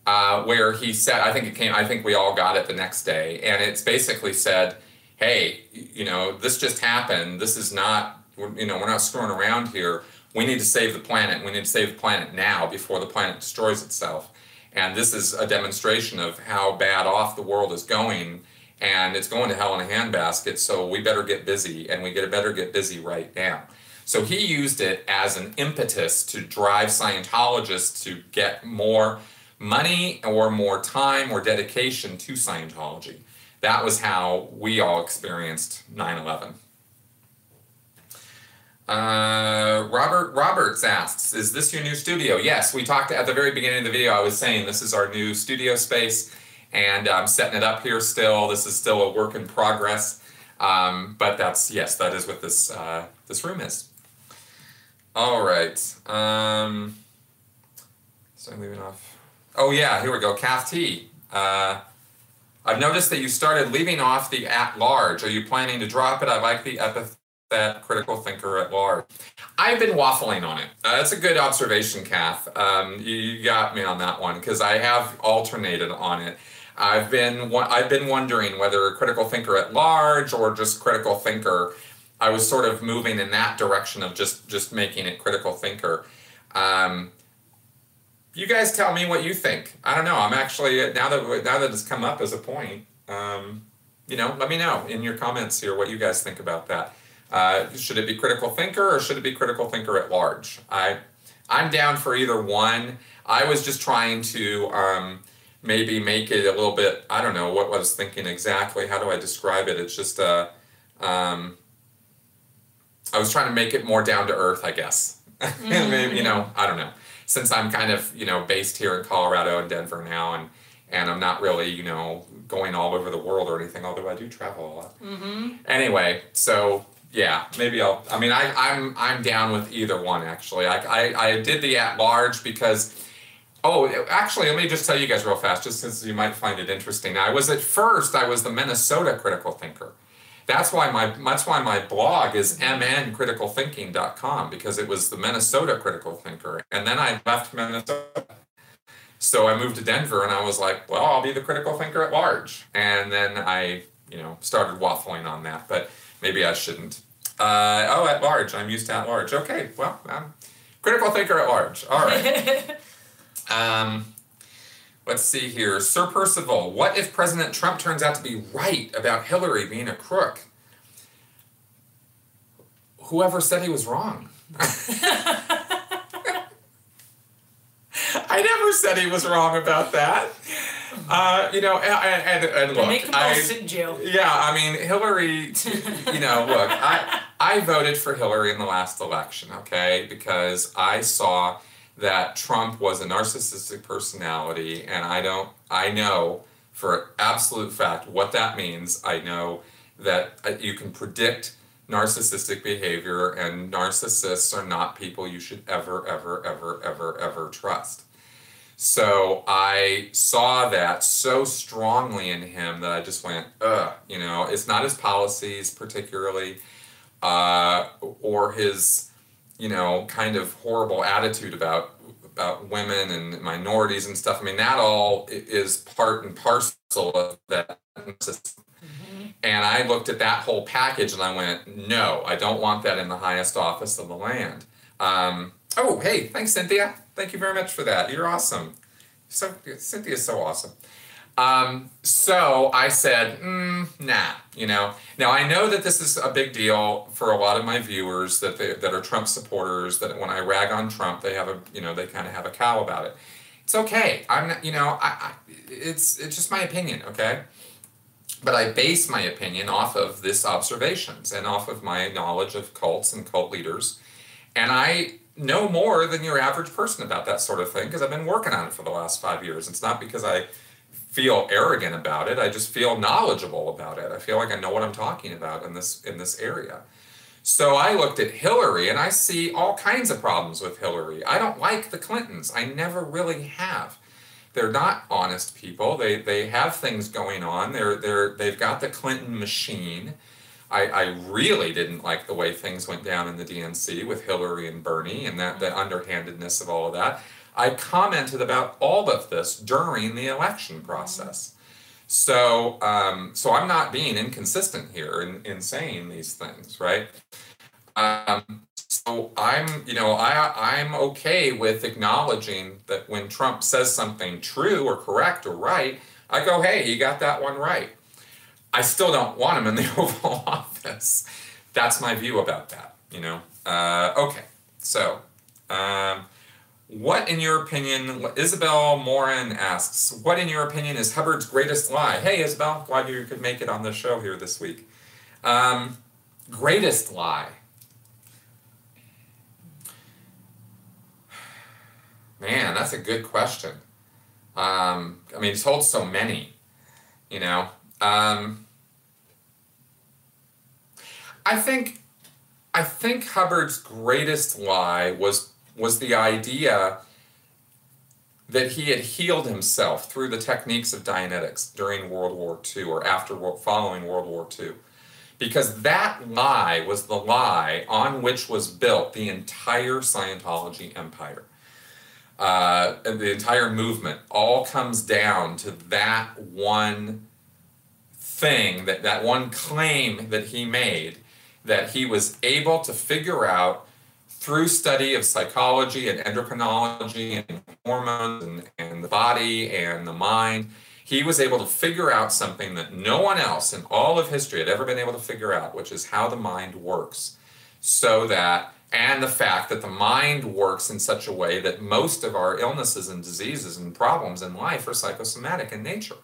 uh, where he said, I think it came. I think we all got it the next day, and it's basically said, "Hey, you know, this just happened. This is not, you know, we're not screwing around here. We need to save the planet. We need to save the planet now before the planet destroys itself." And this is a demonstration of how bad off the world is going. And it's going to hell in a handbasket. So we better get busy and we get better get busy right now. So he used it as an impetus to drive Scientologists to get more money or more time or dedication to Scientology. That was how we all experienced 9 11. Uh, Robert Roberts asks, "Is this your new studio?" Yes, we talked at the very beginning of the video. I was saying this is our new studio space, and I'm setting it up here still. This is still a work in progress, um, but that's yes, that is what this uh, this room is. All right. Um, so I'm leaving off. Oh yeah, here we go. Kath T. Uh, I've noticed that you started leaving off the at large. Are you planning to drop it? I like the epithet critical thinker at large. I've been waffling on it. Uh, that's a good observation, Kath. Um, you, you, got me on that one because I have alternated on it. I've been I've been wondering whether critical thinker at large or just critical thinker. I was sort of moving in that direction of just just making it critical thinker. Um, you guys tell me what you think. I don't know. I'm actually now that now that it's come up as a point. Um, you know, let me know in your comments here what you guys think about that. Uh, should it be critical thinker or should it be critical thinker at large? I, I'm down for either one. I was just trying to um, maybe make it a little bit, I don't know what I was thinking exactly. How do I describe it? It's just a, um, I was trying to make it more down to earth, I guess. *laughs* Mm-hmm. maybe, you know, I don't know. Since I'm kind of, you know, based here in Colorado and Denver now and, and I'm not really, you know, going all over the world or anything, although I do travel a lot. Mm-hmm. Anyway, so yeah, maybe I'll. I mean, I, I'm I'm down with either one actually. I, I, I did the at large because. Oh, actually, let me just tell you guys real fast, just since you might find it interesting. I was at first, I was the Minnesota critical thinker. That's why my that's why my blog is mncriticalthinking.com because it was the Minnesota critical thinker, and then I left Minnesota. So I moved to Denver, and I was like, well, I'll be the critical thinker at large, and then I, you know, started waffling on that, but maybe I shouldn't. Uh, oh, at large. I'm used to at large. Okay, well, I'm critical thinker at large. All right. *laughs* um, let's see here. Sir Percival, what if President Trump turns out to be right about Hillary being a crook? Whoever said he was wrong? *laughs* I never said he was wrong about that. Uh, you know, and, and, and look, make I, sit in jail. Yeah, I mean, Hillary. you know, look, I *laughs* I voted for Hillary in the last election, okay, because I saw that Trump was a narcissistic personality, and I don't, I know for absolute fact what that means. I know that uh, you can predict narcissistic behavior, and narcissists are not people you should ever, ever, ever, ever, ever trust. So I saw that so strongly in him that I just went, ugh, you know, it's not his policies particularly, uh, or his, you know, kind of horrible attitude about about women and minorities and stuff. I mean, that all is part and parcel of that system. Mm-hmm. And I looked at that whole package and I went, no, I don't want that in the highest office of the land. Um, oh, hey, thanks, Cynthia. Thank you very much for that. You're awesome. So Cynthia's so awesome. Um, so I said, mm, nah, you know. Now I know that this is a big deal for a lot of my viewers that they, that are Trump supporters. That when I rag on Trump, they have a you know they kind of have a cow about it. It's okay. I'm not, you know I, I it's it's just my opinion, okay. But I base my opinion off of this observations and off of my knowledge of cults and cult leaders, and I know more than your average person about that sort of thing because I've been working on it for the last five years. It's not because I feel arrogant about it. I just feel knowledgeable about it. I feel like I know what I'm talking about in this in this area. So I looked at Hillary and I see all kinds of problems with Hillary. I don't like the Clintons. I never really have. They're not honest people. They they have things going on. They're they're they've got the Clinton machine. I, I really didn't like the way things went down in the DNC with Hillary and Bernie and that the mm-hmm. underhandedness of all of that. I commented about all of this during the election process. So, um, so I'm not being inconsistent here in, in saying these things, right? Um, so I'm, you know, I I'm okay with acknowledging that when Trump says something true or correct or right, I go, hey, you got that one right. I still don't want him in the *laughs* Oval Office. That's my view about that. You know. Uh, okay, so. Um, what, in your opinion, Isabel Morin asks, what, in your opinion, is Hubbard's greatest lie? Hey, Isabel, glad you could make it on the show here this week. Um, greatest lie. Man, that's a good question. Um, I mean, he's told so many, you know. Um, I think, I think Hubbard's greatest lie was was the idea that he had healed himself through the techniques of Dianetics during World War II or after following World War II. Because that lie was the lie on which was built the entire Scientology empire. Uh, the entire movement all comes down to that one thing, that, that one claim that he made, that he was able to figure out through study of psychology and endocrinology and hormones and, and the body and the mind, he was able to figure out something that no one else in all of history had ever been able to figure out, which is how the mind works. So that, and the fact that the mind works in such a way that most of our illnesses and diseases and problems in life are psychosomatic in nature.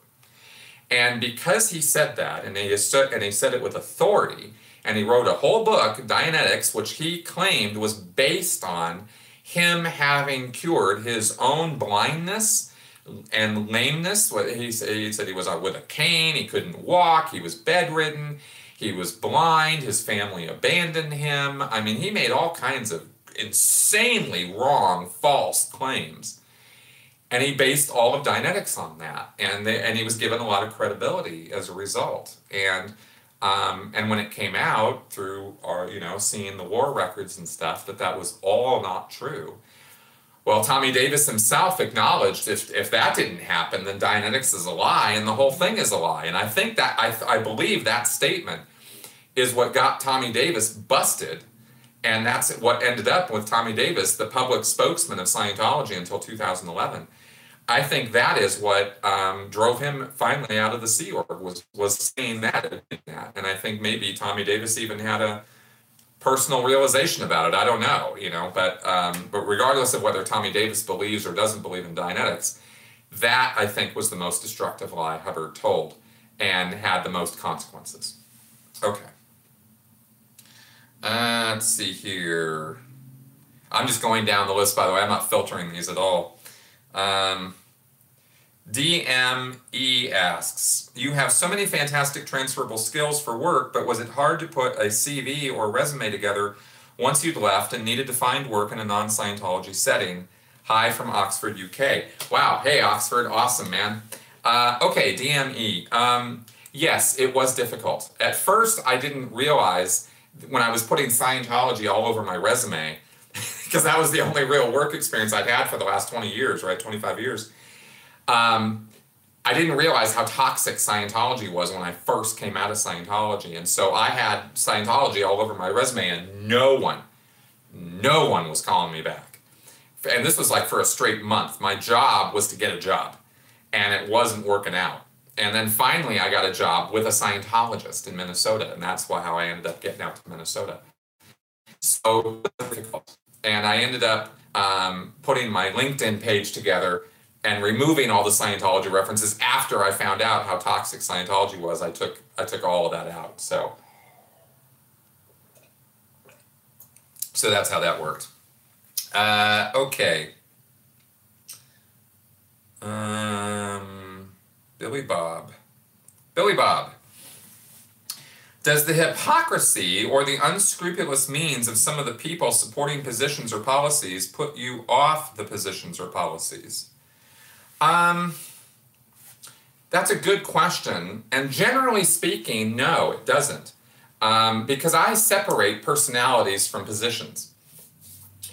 And because he said that, and he, and he said it with authority, and he wrote a whole book, Dianetics, which he claimed was based on him having cured his own blindness and lameness. He said he, was with a cane, he couldn't walk, he was bedridden, he was blind, his family abandoned him. I mean, he made all kinds of insanely wrong, false claims. And he based all of Dianetics on that. And, they, and he was given a lot of credibility as a result. And um, and when it came out through our, you know, seeing the war records and stuff, that that was all not true. Well, Tommy Davis himself acknowledged if, if that didn't happen, then Dianetics is a lie and the whole thing is a lie. And I think that, I, I believe that statement is what got Tommy Davis busted. And that's what ended up with Tommy Davis, the public spokesman of Scientology until 2011. I think that is what um, drove him finally out of the Sea Org was was saying that, and I think maybe Tommy Davis even had a personal realization about it. I don't know, you know, but um, but regardless of whether Tommy Davis believes or doesn't believe in Dianetics, that I think was the most destructive lie Hubbard told and had the most consequences. Okay. Uh, let's see here. I'm just going down the list, by the way. I'm not filtering these at all. Um, DME asks, You have so many fantastic transferable skills for work, but was it hard to put a CV or resume together once you'd left and needed to find work in a non Scientology setting? Hi from Oxford, UK. Wow, hey Oxford, awesome man. Uh, okay, DME. Um, yes, it was difficult. At first, I didn't realize when I was putting Scientology all over my resume because that was the only real work experience I'd had for the last 20 years, right? 25 years. Um, I didn't realize how toxic Scientology was when I first came out of Scientology. And so I had Scientology all over my resume, and no one, no one was calling me back. And this was like for a straight month. My job was to get a job, and it wasn't working out. And then finally, I got a job with a Scientologist in Minnesota, and that's why how I ended up getting out to Minnesota. So difficult, and I ended up um, putting my LinkedIn page together and removing all the Scientology references after I found out how toxic Scientology was. I took I took all of that out. So so that's how that worked. Uh, okay. Um, Billy Bob. Billy Bob. Does the hypocrisy or the unscrupulous means of some of the people supporting positions or policies put you off the positions or policies? Um, that's a good question. And generally speaking, no, it doesn't. Um, because I separate personalities from positions.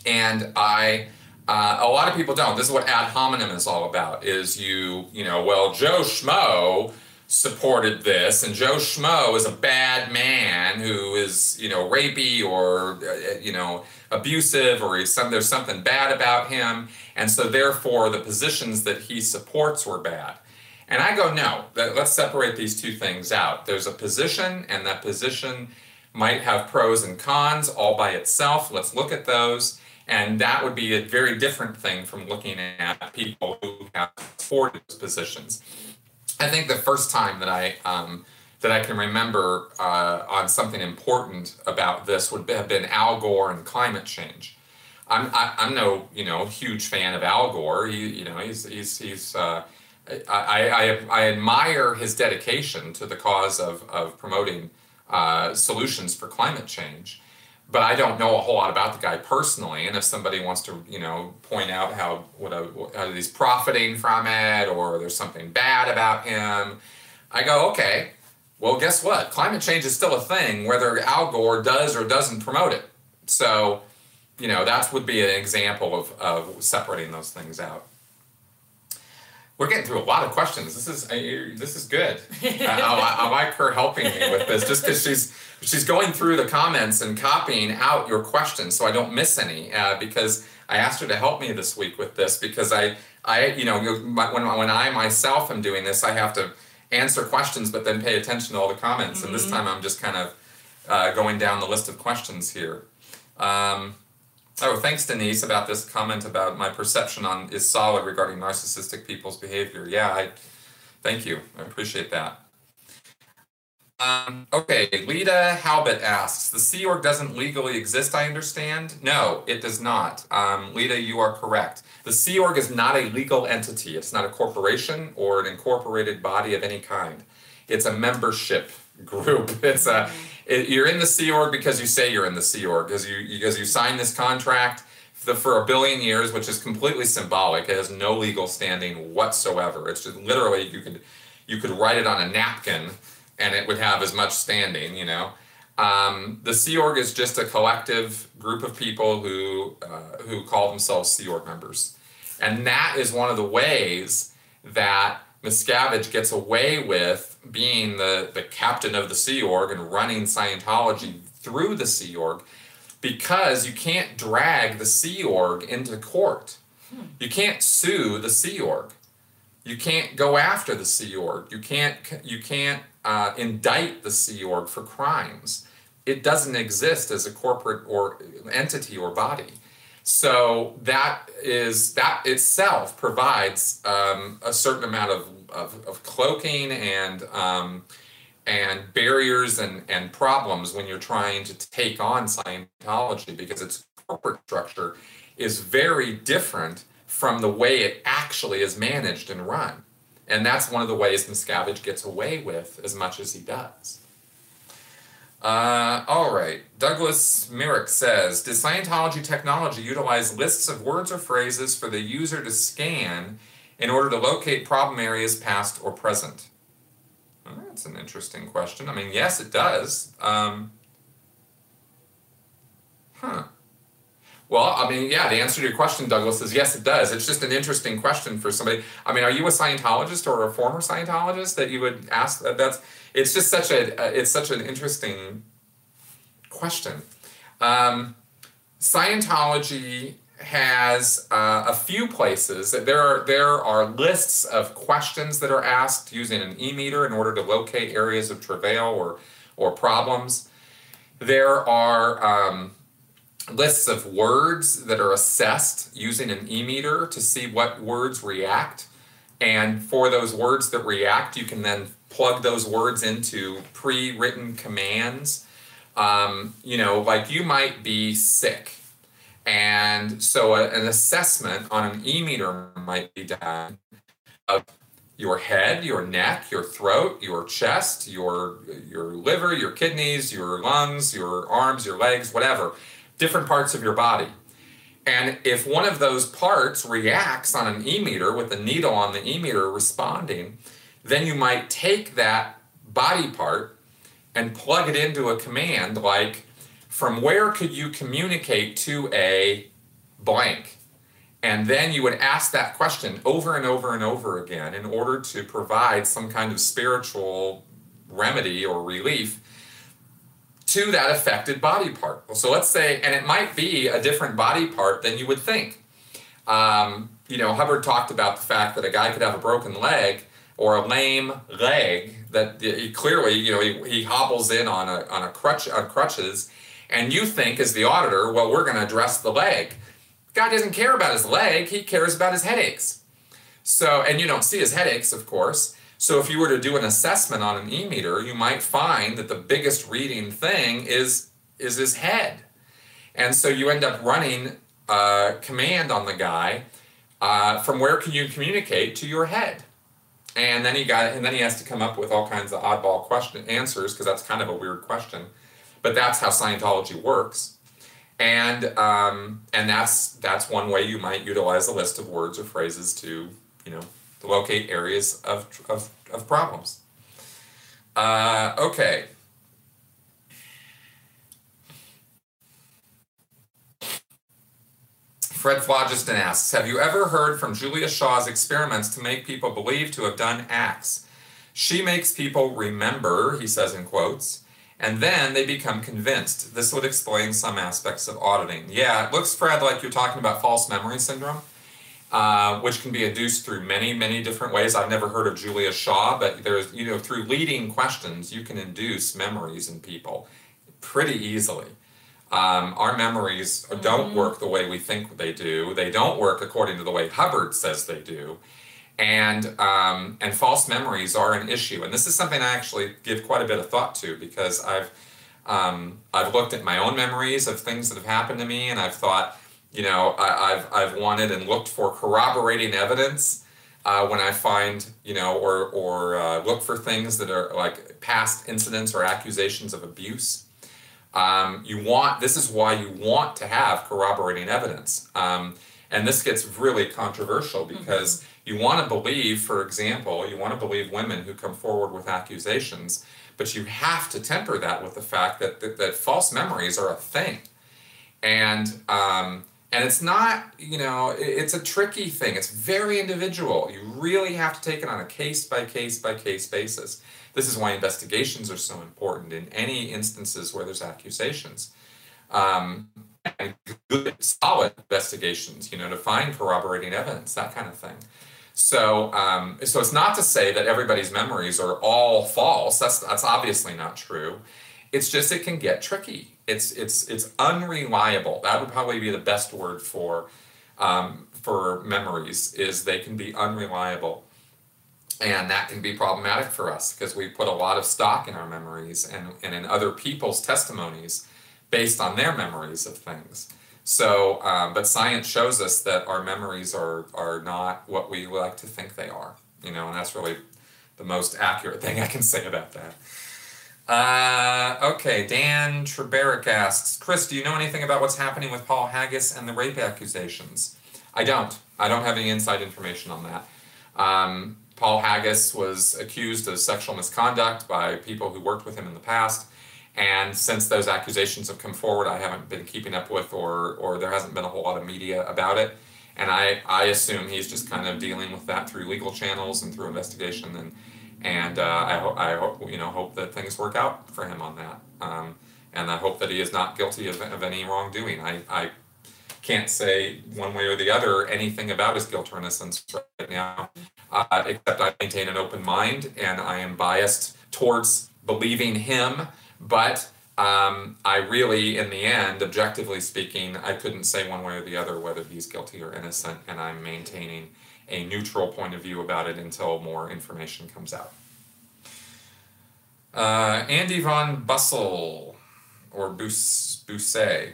And I, uh, a lot of people don't. This is what ad hominem is all about. Is you, you know, well, Joe Schmo supported this, and Joe Schmo is a bad man who is, you know, rapey or, uh, you know, abusive or he's some, there's something bad about him. And so therefore the positions that he supports were bad. And I go, no, let's separate these two things out. There's a position, and that position might have pros and cons all by itself. Let's look at those. And that would be a very different thing from looking at people who have supported positions. I think the first time that I um, that I can remember uh, on something important about this would have been Al Gore and climate change. I'm I, am i am no you know huge fan of Al Gore. He you know he's he's he's uh, I, I I admire his dedication to the cause of of promoting uh, solutions for climate change. But I don't know a whole lot about the guy personally, and if somebody wants to, you know, point out how what, uh, a, how he's profiting from it, or there's something bad about him, I go, okay, well, guess what? Climate change is still a thing, whether Al Gore does or doesn't promote it. So, you know, that would be an example of, of separating those things out. We're getting through a lot of questions. This is this is good. *laughs* I, I, I, like her helping me with this, just because she's she's going through the comments and copying out your questions, so I don't miss any. Uh, because I asked her to help me this week with this, because I I you know when when I myself am doing this, I have to answer questions, but then pay attention to all the comments. Mm-hmm. And this mm-hmm. time I'm just kind of uh, going down the list of questions here. Um, oh, thanks, Denise, about this comment about my perception on is solid regarding narcissistic people's behavior. Yeah, I thank you. I appreciate that. Um, okay, Lita Halbert asks, the Sea Org doesn't legally exist, I understand? No, it does not. Um, Lita, you are correct. The Sea Org is not a legal entity. It's not a corporation or an incorporated body of any kind. It's a membership group. *laughs* It's a it, you're in the Sea Org because you say you're in the Sea Org because you because you sign this contract for, for a billion years, which is completely symbolic. It has no legal standing whatsoever. It's just literally you could you could write it on a napkin and it would have as much standing, you know. Um, the Sea Org is just a collective group of people who uh, who call themselves Sea Org members, and that is one of the ways that Miscavige gets away with being the the captain of the Sea Org and running Scientology through the Sea Org, because you can't drag the Sea Org into court. You can't sue the Sea Org. You can't go after the Sea Org. You can't you can't uh, indict the Sea Org for crimes. It doesn't exist as a corporate or entity or body. So that is that itself provides um, a certain amount of, of, of cloaking and um, and barriers and, and problems when you're trying to take on Scientology because its corporate structure is very different from the way it actually is managed and run. And that's one of the ways Miscavige gets away with as much as he does. Uh, all right. Douglas Merrick says Does Scientology technology utilize lists of words or phrases for the user to scan in order to locate problem areas past or present? Well, that's an interesting question. I mean, yes, it does. Um, huh. Well, I mean, yeah, the answer to your question, Douglas, is yes, it does. It's just an interesting question for somebody. I mean, are you a Scientologist or a former Scientologist that you would ask? That? That's it's just such a it's such an interesting question. Um, Scientology has uh, a few places. There are there are lists of questions that are asked using an e-meter in order to locate areas of travail or or problems. There are um, lists of words that are assessed using an e-meter to see what words react. And for those words that react, you can then plug those words into pre-written commands. Um, you know, like you might be sick. And so a, an assessment on an e-meter might be done of your head, your neck, your throat, your chest, your your liver, your kidneys, your lungs, your arms, your legs, whatever different parts of your body. And if one of those parts reacts on an e-meter with the needle on the e-meter responding, then you might take that body part and plug it into a command like, from where could you communicate to a blank? And then you would ask that question over and over and over again in order to provide some kind of spiritual remedy or relief to that affected body part. So let's say, and it might be a different body part than you would think. Um, you know, Hubbard talked about the fact that a guy could have a broken leg or a lame leg that he clearly, you know, he, he hobbles in on a, on a crutch on crutches, and you think as the auditor, well, we're going to address the leg. God doesn't care about his leg; he cares about his headaches. So, and you don't see his headaches, of course. So if you were to do an assessment on an e-meter, you might find that the biggest reading thing is is his head. And so you end up running a command on the guy uh, from where can you communicate to your head. And then he got and then he has to come up with all kinds of oddball question answers because that's kind of a weird question. But that's how Scientology works. And um, and that's that's one way you might utilize a list of words or phrases to, you know, to locate areas of, of, of problems. Uh, okay. Fred Phlogiston asks, have you ever heard from Julia Shaw's experiments to make people believe to have done acts? She makes people remember, he says in quotes, and then they become convinced. This would explain some aspects of auditing. Yeah, it looks, Fred, like you're talking about false memory syndrome. Uh, which can be induced through many, many different ways. I've never heard of Julia Shaw, but there's, you know, through leading questions, you can induce memories in people pretty easily. Um, our memories mm-hmm. don't work the way we think they do. They don't work according to the way Hubbard says they do. And, um, and false memories are an issue. And this is something I actually give quite a bit of thought to because I've, um, I've looked at my own memories of things that have happened to me and I've thought, you know, I, have I've wanted and looked for corroborating evidence uh, when I find, you know, or, or uh, look for things that are like past incidents or accusations of abuse. Um, you want, this is why you want to have corroborating evidence. And this gets really controversial mm-hmm. because mm-hmm. you want to believe, for example, you want to believe women who come forward with accusations, but you have to temper that with the fact that, that, that false memories are a thing. And um, and it's not, you know, it's a tricky thing. It's very individual. You really have to take it on a case by case by case basis. This is why investigations are so important in any instances where there's accusations. Um, and good, solid investigations, you know, to find corroborating evidence, that kind of thing. So, um, so it's not to say that everybody's memories are all false. That's that's obviously not true. It's just it can get tricky. It's it's it's unreliable. That would probably be the best word for um, for memories. Is they can be unreliable, and that can be problematic for us because we put a lot of stock in our memories and and in other people's testimonies based on their memories of things. So, um, but science shows us that our memories are are not what we like to think they are. You know, and that's really the most accurate thing I can say about that. Uh, okay, Dan Treberick asks, Chris, do you know anything about what's happening with Paul Haggis and the rape accusations? I don't. I don't have any inside information on that. Um, Paul Haggis was accused of sexual misconduct by people who worked with him in the past, And since those accusations have come forward, I haven't been keeping up with, or or there hasn't been a whole lot of media about it. And I, I assume he's just kind of dealing with that through legal channels and through investigation. And and uh, I hope I hope you know hope that things work out for him on that. Um, and I hope that he is not guilty of, of any wrongdoing. I, I can't say one way or the other anything about his guilt or innocence right now, uh, except I maintain an open mind and I am biased towards believing him. But um, I really, in the end, objectively speaking, I couldn't say one way or the other whether he's guilty or innocent, and I'm maintaining a neutral point of view about it until more information comes out. Uh, Andy von Bussel, or Busset,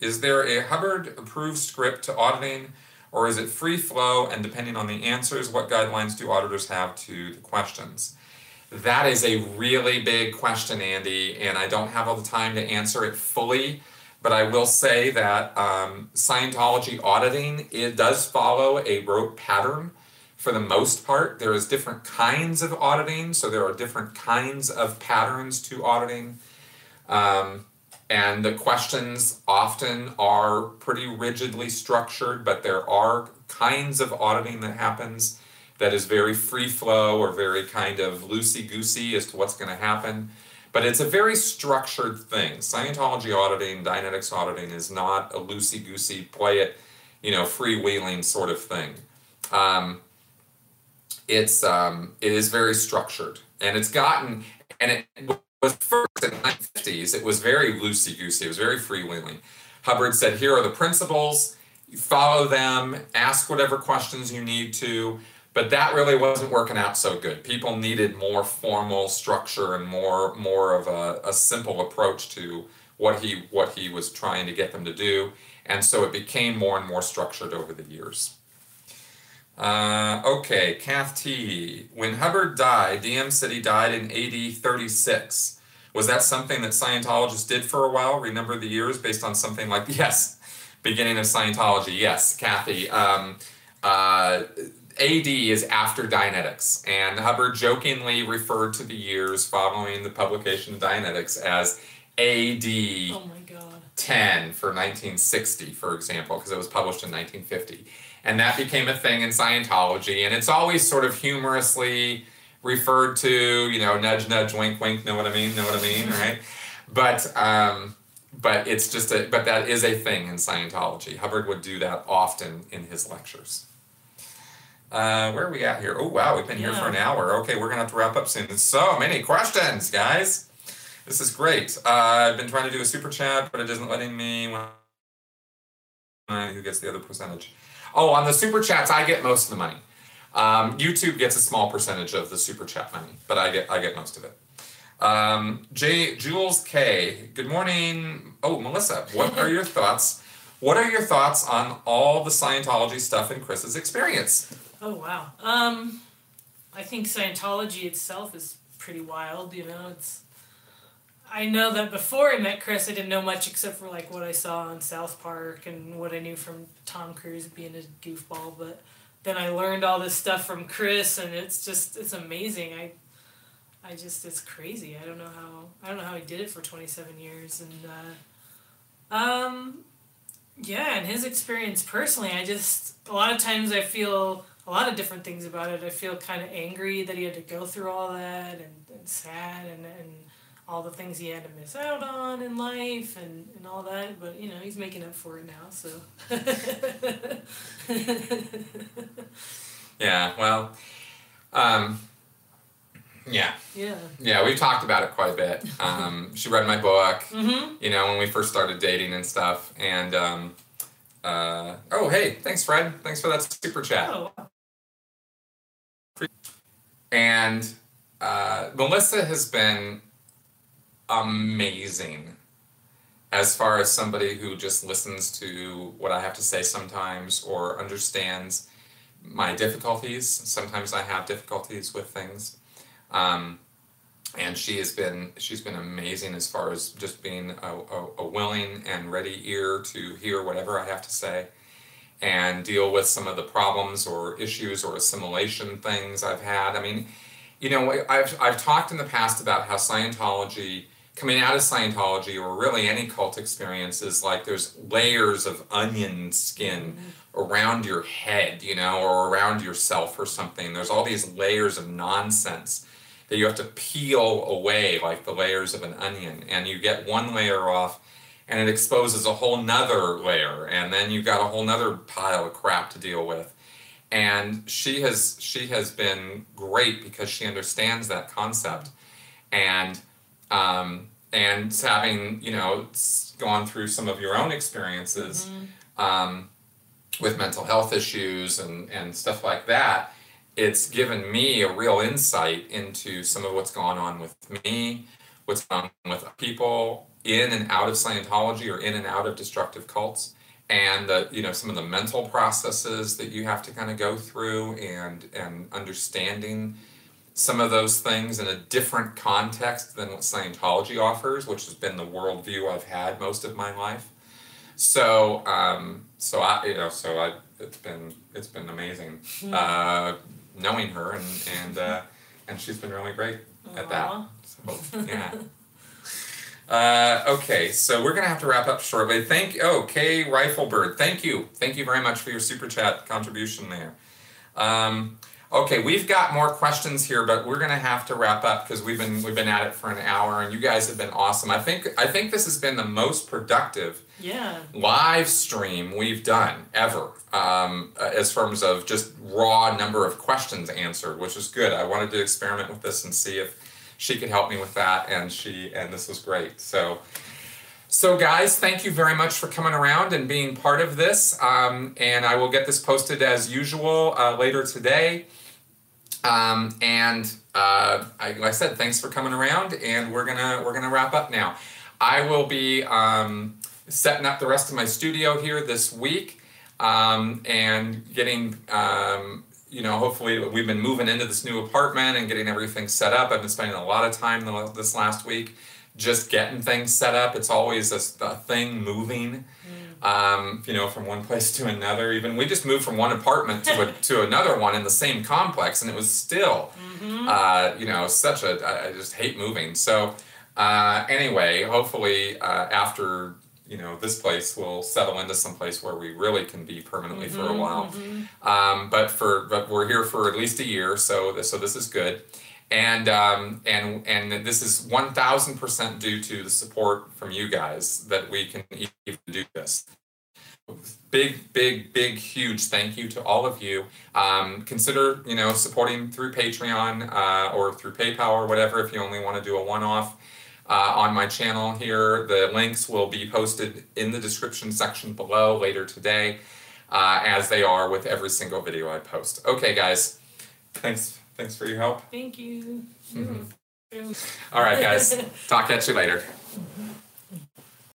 is there a Hubbard approved script to auditing, or is it free flow and depending on the answers, what guidelines do auditors have to the questions? That is a really big question, Andy, and I don't have all the time to answer it fully. But I will say that um, Scientology auditing it does follow a rote pattern for the most part. There is different kinds of auditing, so there are different kinds of patterns to auditing. Um, and the questions often are pretty rigidly structured, but there are kinds of auditing that happens that is very free flow or very kind of loosey goosey as to what's going to happen. But it's a very structured thing. Scientology auditing, Dianetics auditing is not a loosey goosey, play it, you know, freewheeling sort of thing. Um, it's um, it is very structured, and it's gotten and it was first in the 1950s. It was very loosey goosey. It was very freewheeling. Hubbard said, "Here are the principles. Follow them. Ask whatever questions you need to." But that really wasn't working out so good. People needed more formal structure and more more of a, a simple approach to what he what he was trying to get them to do, and so it became more and more structured over the years. Uh, okay, Kath T. When Hubbard died, DM said he died in AD 36. Was that something that Scientologists did for a while? Remember the years based on something like *laughs* yes, beginning of Scientology. Yes, Kathy. Um, uh, AD is after Dianetics, and Hubbard jokingly referred to the years following the publication of Dianetics as AD oh my God. 10 for 1960, for example, because it was published in 1950. And that became a thing in Scientology, and it's always sort of humorously referred to, you know, nudge, nudge, wink, wink, know what I mean, know what I mean, *laughs* right? But, um, but it's just a, but that is a thing in Scientology. Hubbard would do that often in his lectures. Uh, where are we at here? Oh, wow, we've been here for an hour. Okay, we're going to have to wrap up soon. So many questions, guys. This is great. Uh, I've been trying to do a super chat, but it isn't letting me. Uh, who gets the other percentage? Oh, on the super chats, I get most of the money. Um, YouTube gets a small percentage of the super chat money, but I get I get most of it. Um, J Jules K. Good morning. Oh, Melissa, what are your *laughs* thoughts? What are your thoughts on all the Scientology stuff in Chris's experience? Oh wow. Um, I think Scientology itself is pretty wild. You know, it's. I know that before I met Chris, I didn't know much except for like what I saw on South Park and what I knew from Tom Cruise being a goofball. But then I learned all this stuff from Chris, and it's just it's amazing. I, I just it's crazy. I don't know how I don't know how he did it for twenty seven years, and uh, um, yeah, and his experience personally, I just a lot of times I feel a lot of different things about it. I feel kind of angry that he had to go through all that and, and sad and, and all the things he had to miss out on in life and, and all that. But, you know, he's making up for it now, so. *laughs* yeah, well, um, yeah. Yeah. Yeah, we've talked about it quite a bit. Um, she read my book, mm-hmm. you know, when we first started dating and stuff. And, um, uh, oh, hey, thanks, Fred. Thanks for that super chat. Oh. And uh, Melissa has been amazing as far as somebody who just listens to what I have to say sometimes or understands my difficulties. Sometimes I have difficulties with things. Um, and she has been she's been amazing as far as just being a, a, a, willing and ready ear to hear whatever I have to say and deal with some of the problems or issues or assimilation things I've had. I mean, you know, I've, I've talked in the past about how Scientology coming out of Scientology or really any cult experience is like there's layers of onion skin mm-hmm. around your head, you know, or around yourself or something. There's all these layers of nonsense that you have to peel away like the layers of an onion. And you get one layer off and it exposes a whole nother layer. And then you've got a whole nother pile of crap to deal with. And she has she has been great because she understands that concept. And um, and having you know gone through some of your own experiences um, with mental health issues and and stuff like that, it's given me a real insight into some of what's gone on with me, what's gone on with people in and out of Scientology or in and out of destructive cults, and the, you know some of the mental processes that you have to kind of go through and and understanding some of those things in a different context than what Scientology offers, which has been the worldview I've had most of my life. So, um, so I, you know, so I, it's been, it's been amazing, uh, knowing her and, and, uh, and she's been really great at that. So, yeah. *laughs* Uh, okay, so we're gonna have to wrap up shortly. Thank oh Kay Riflebird, thank you, thank you very much for your super chat contribution there. Um, okay, we've got more questions here, but we're gonna have to wrap up because we've been we've been at it for an hour, and you guys have been awesome. I think I think this has been the most productive Yeah. live stream we've done ever um, uh, as terms of just raw number of questions answered which is good i wanted to experiment with this and see if she could help me with that and she and this was great. So so guys thank you very much for coming around and being part of this. Um, and i will get this posted as usual uh, later today. Um, and uh, I, like I said, thanks for coming around, and we're gonna we're gonna wrap up now. I will be um, setting up the rest of my studio here this week, um, and getting um, you know hopefully we've been moving into this new apartment and getting everything set up. I've been spending a lot of time this last week just getting things set up. It's always a, a thing moving um, you know, from one place to another. Even we just moved from one apartment to a, to another one in the same complex, and it was still, uh, you know, such a. I just hate moving. So uh, anyway, hopefully uh, after you know this place will settle into some place where we really can be permanently for a while. Um, but for but we're here for at least a year, so this, so this is good. And um, and and this is one thousand percent due to the support from you guys that we can even do this big big big huge thank you to all of you um, consider you know supporting through patreon uh, or through paypal or whatever if you only want to do a one-off uh, on my channel here. The links will be posted in the description section below later today uh, as they are with every single video i post. Okay guys. Thanks thanks for your help. Thank you. all right guys. *laughs* Talk at you later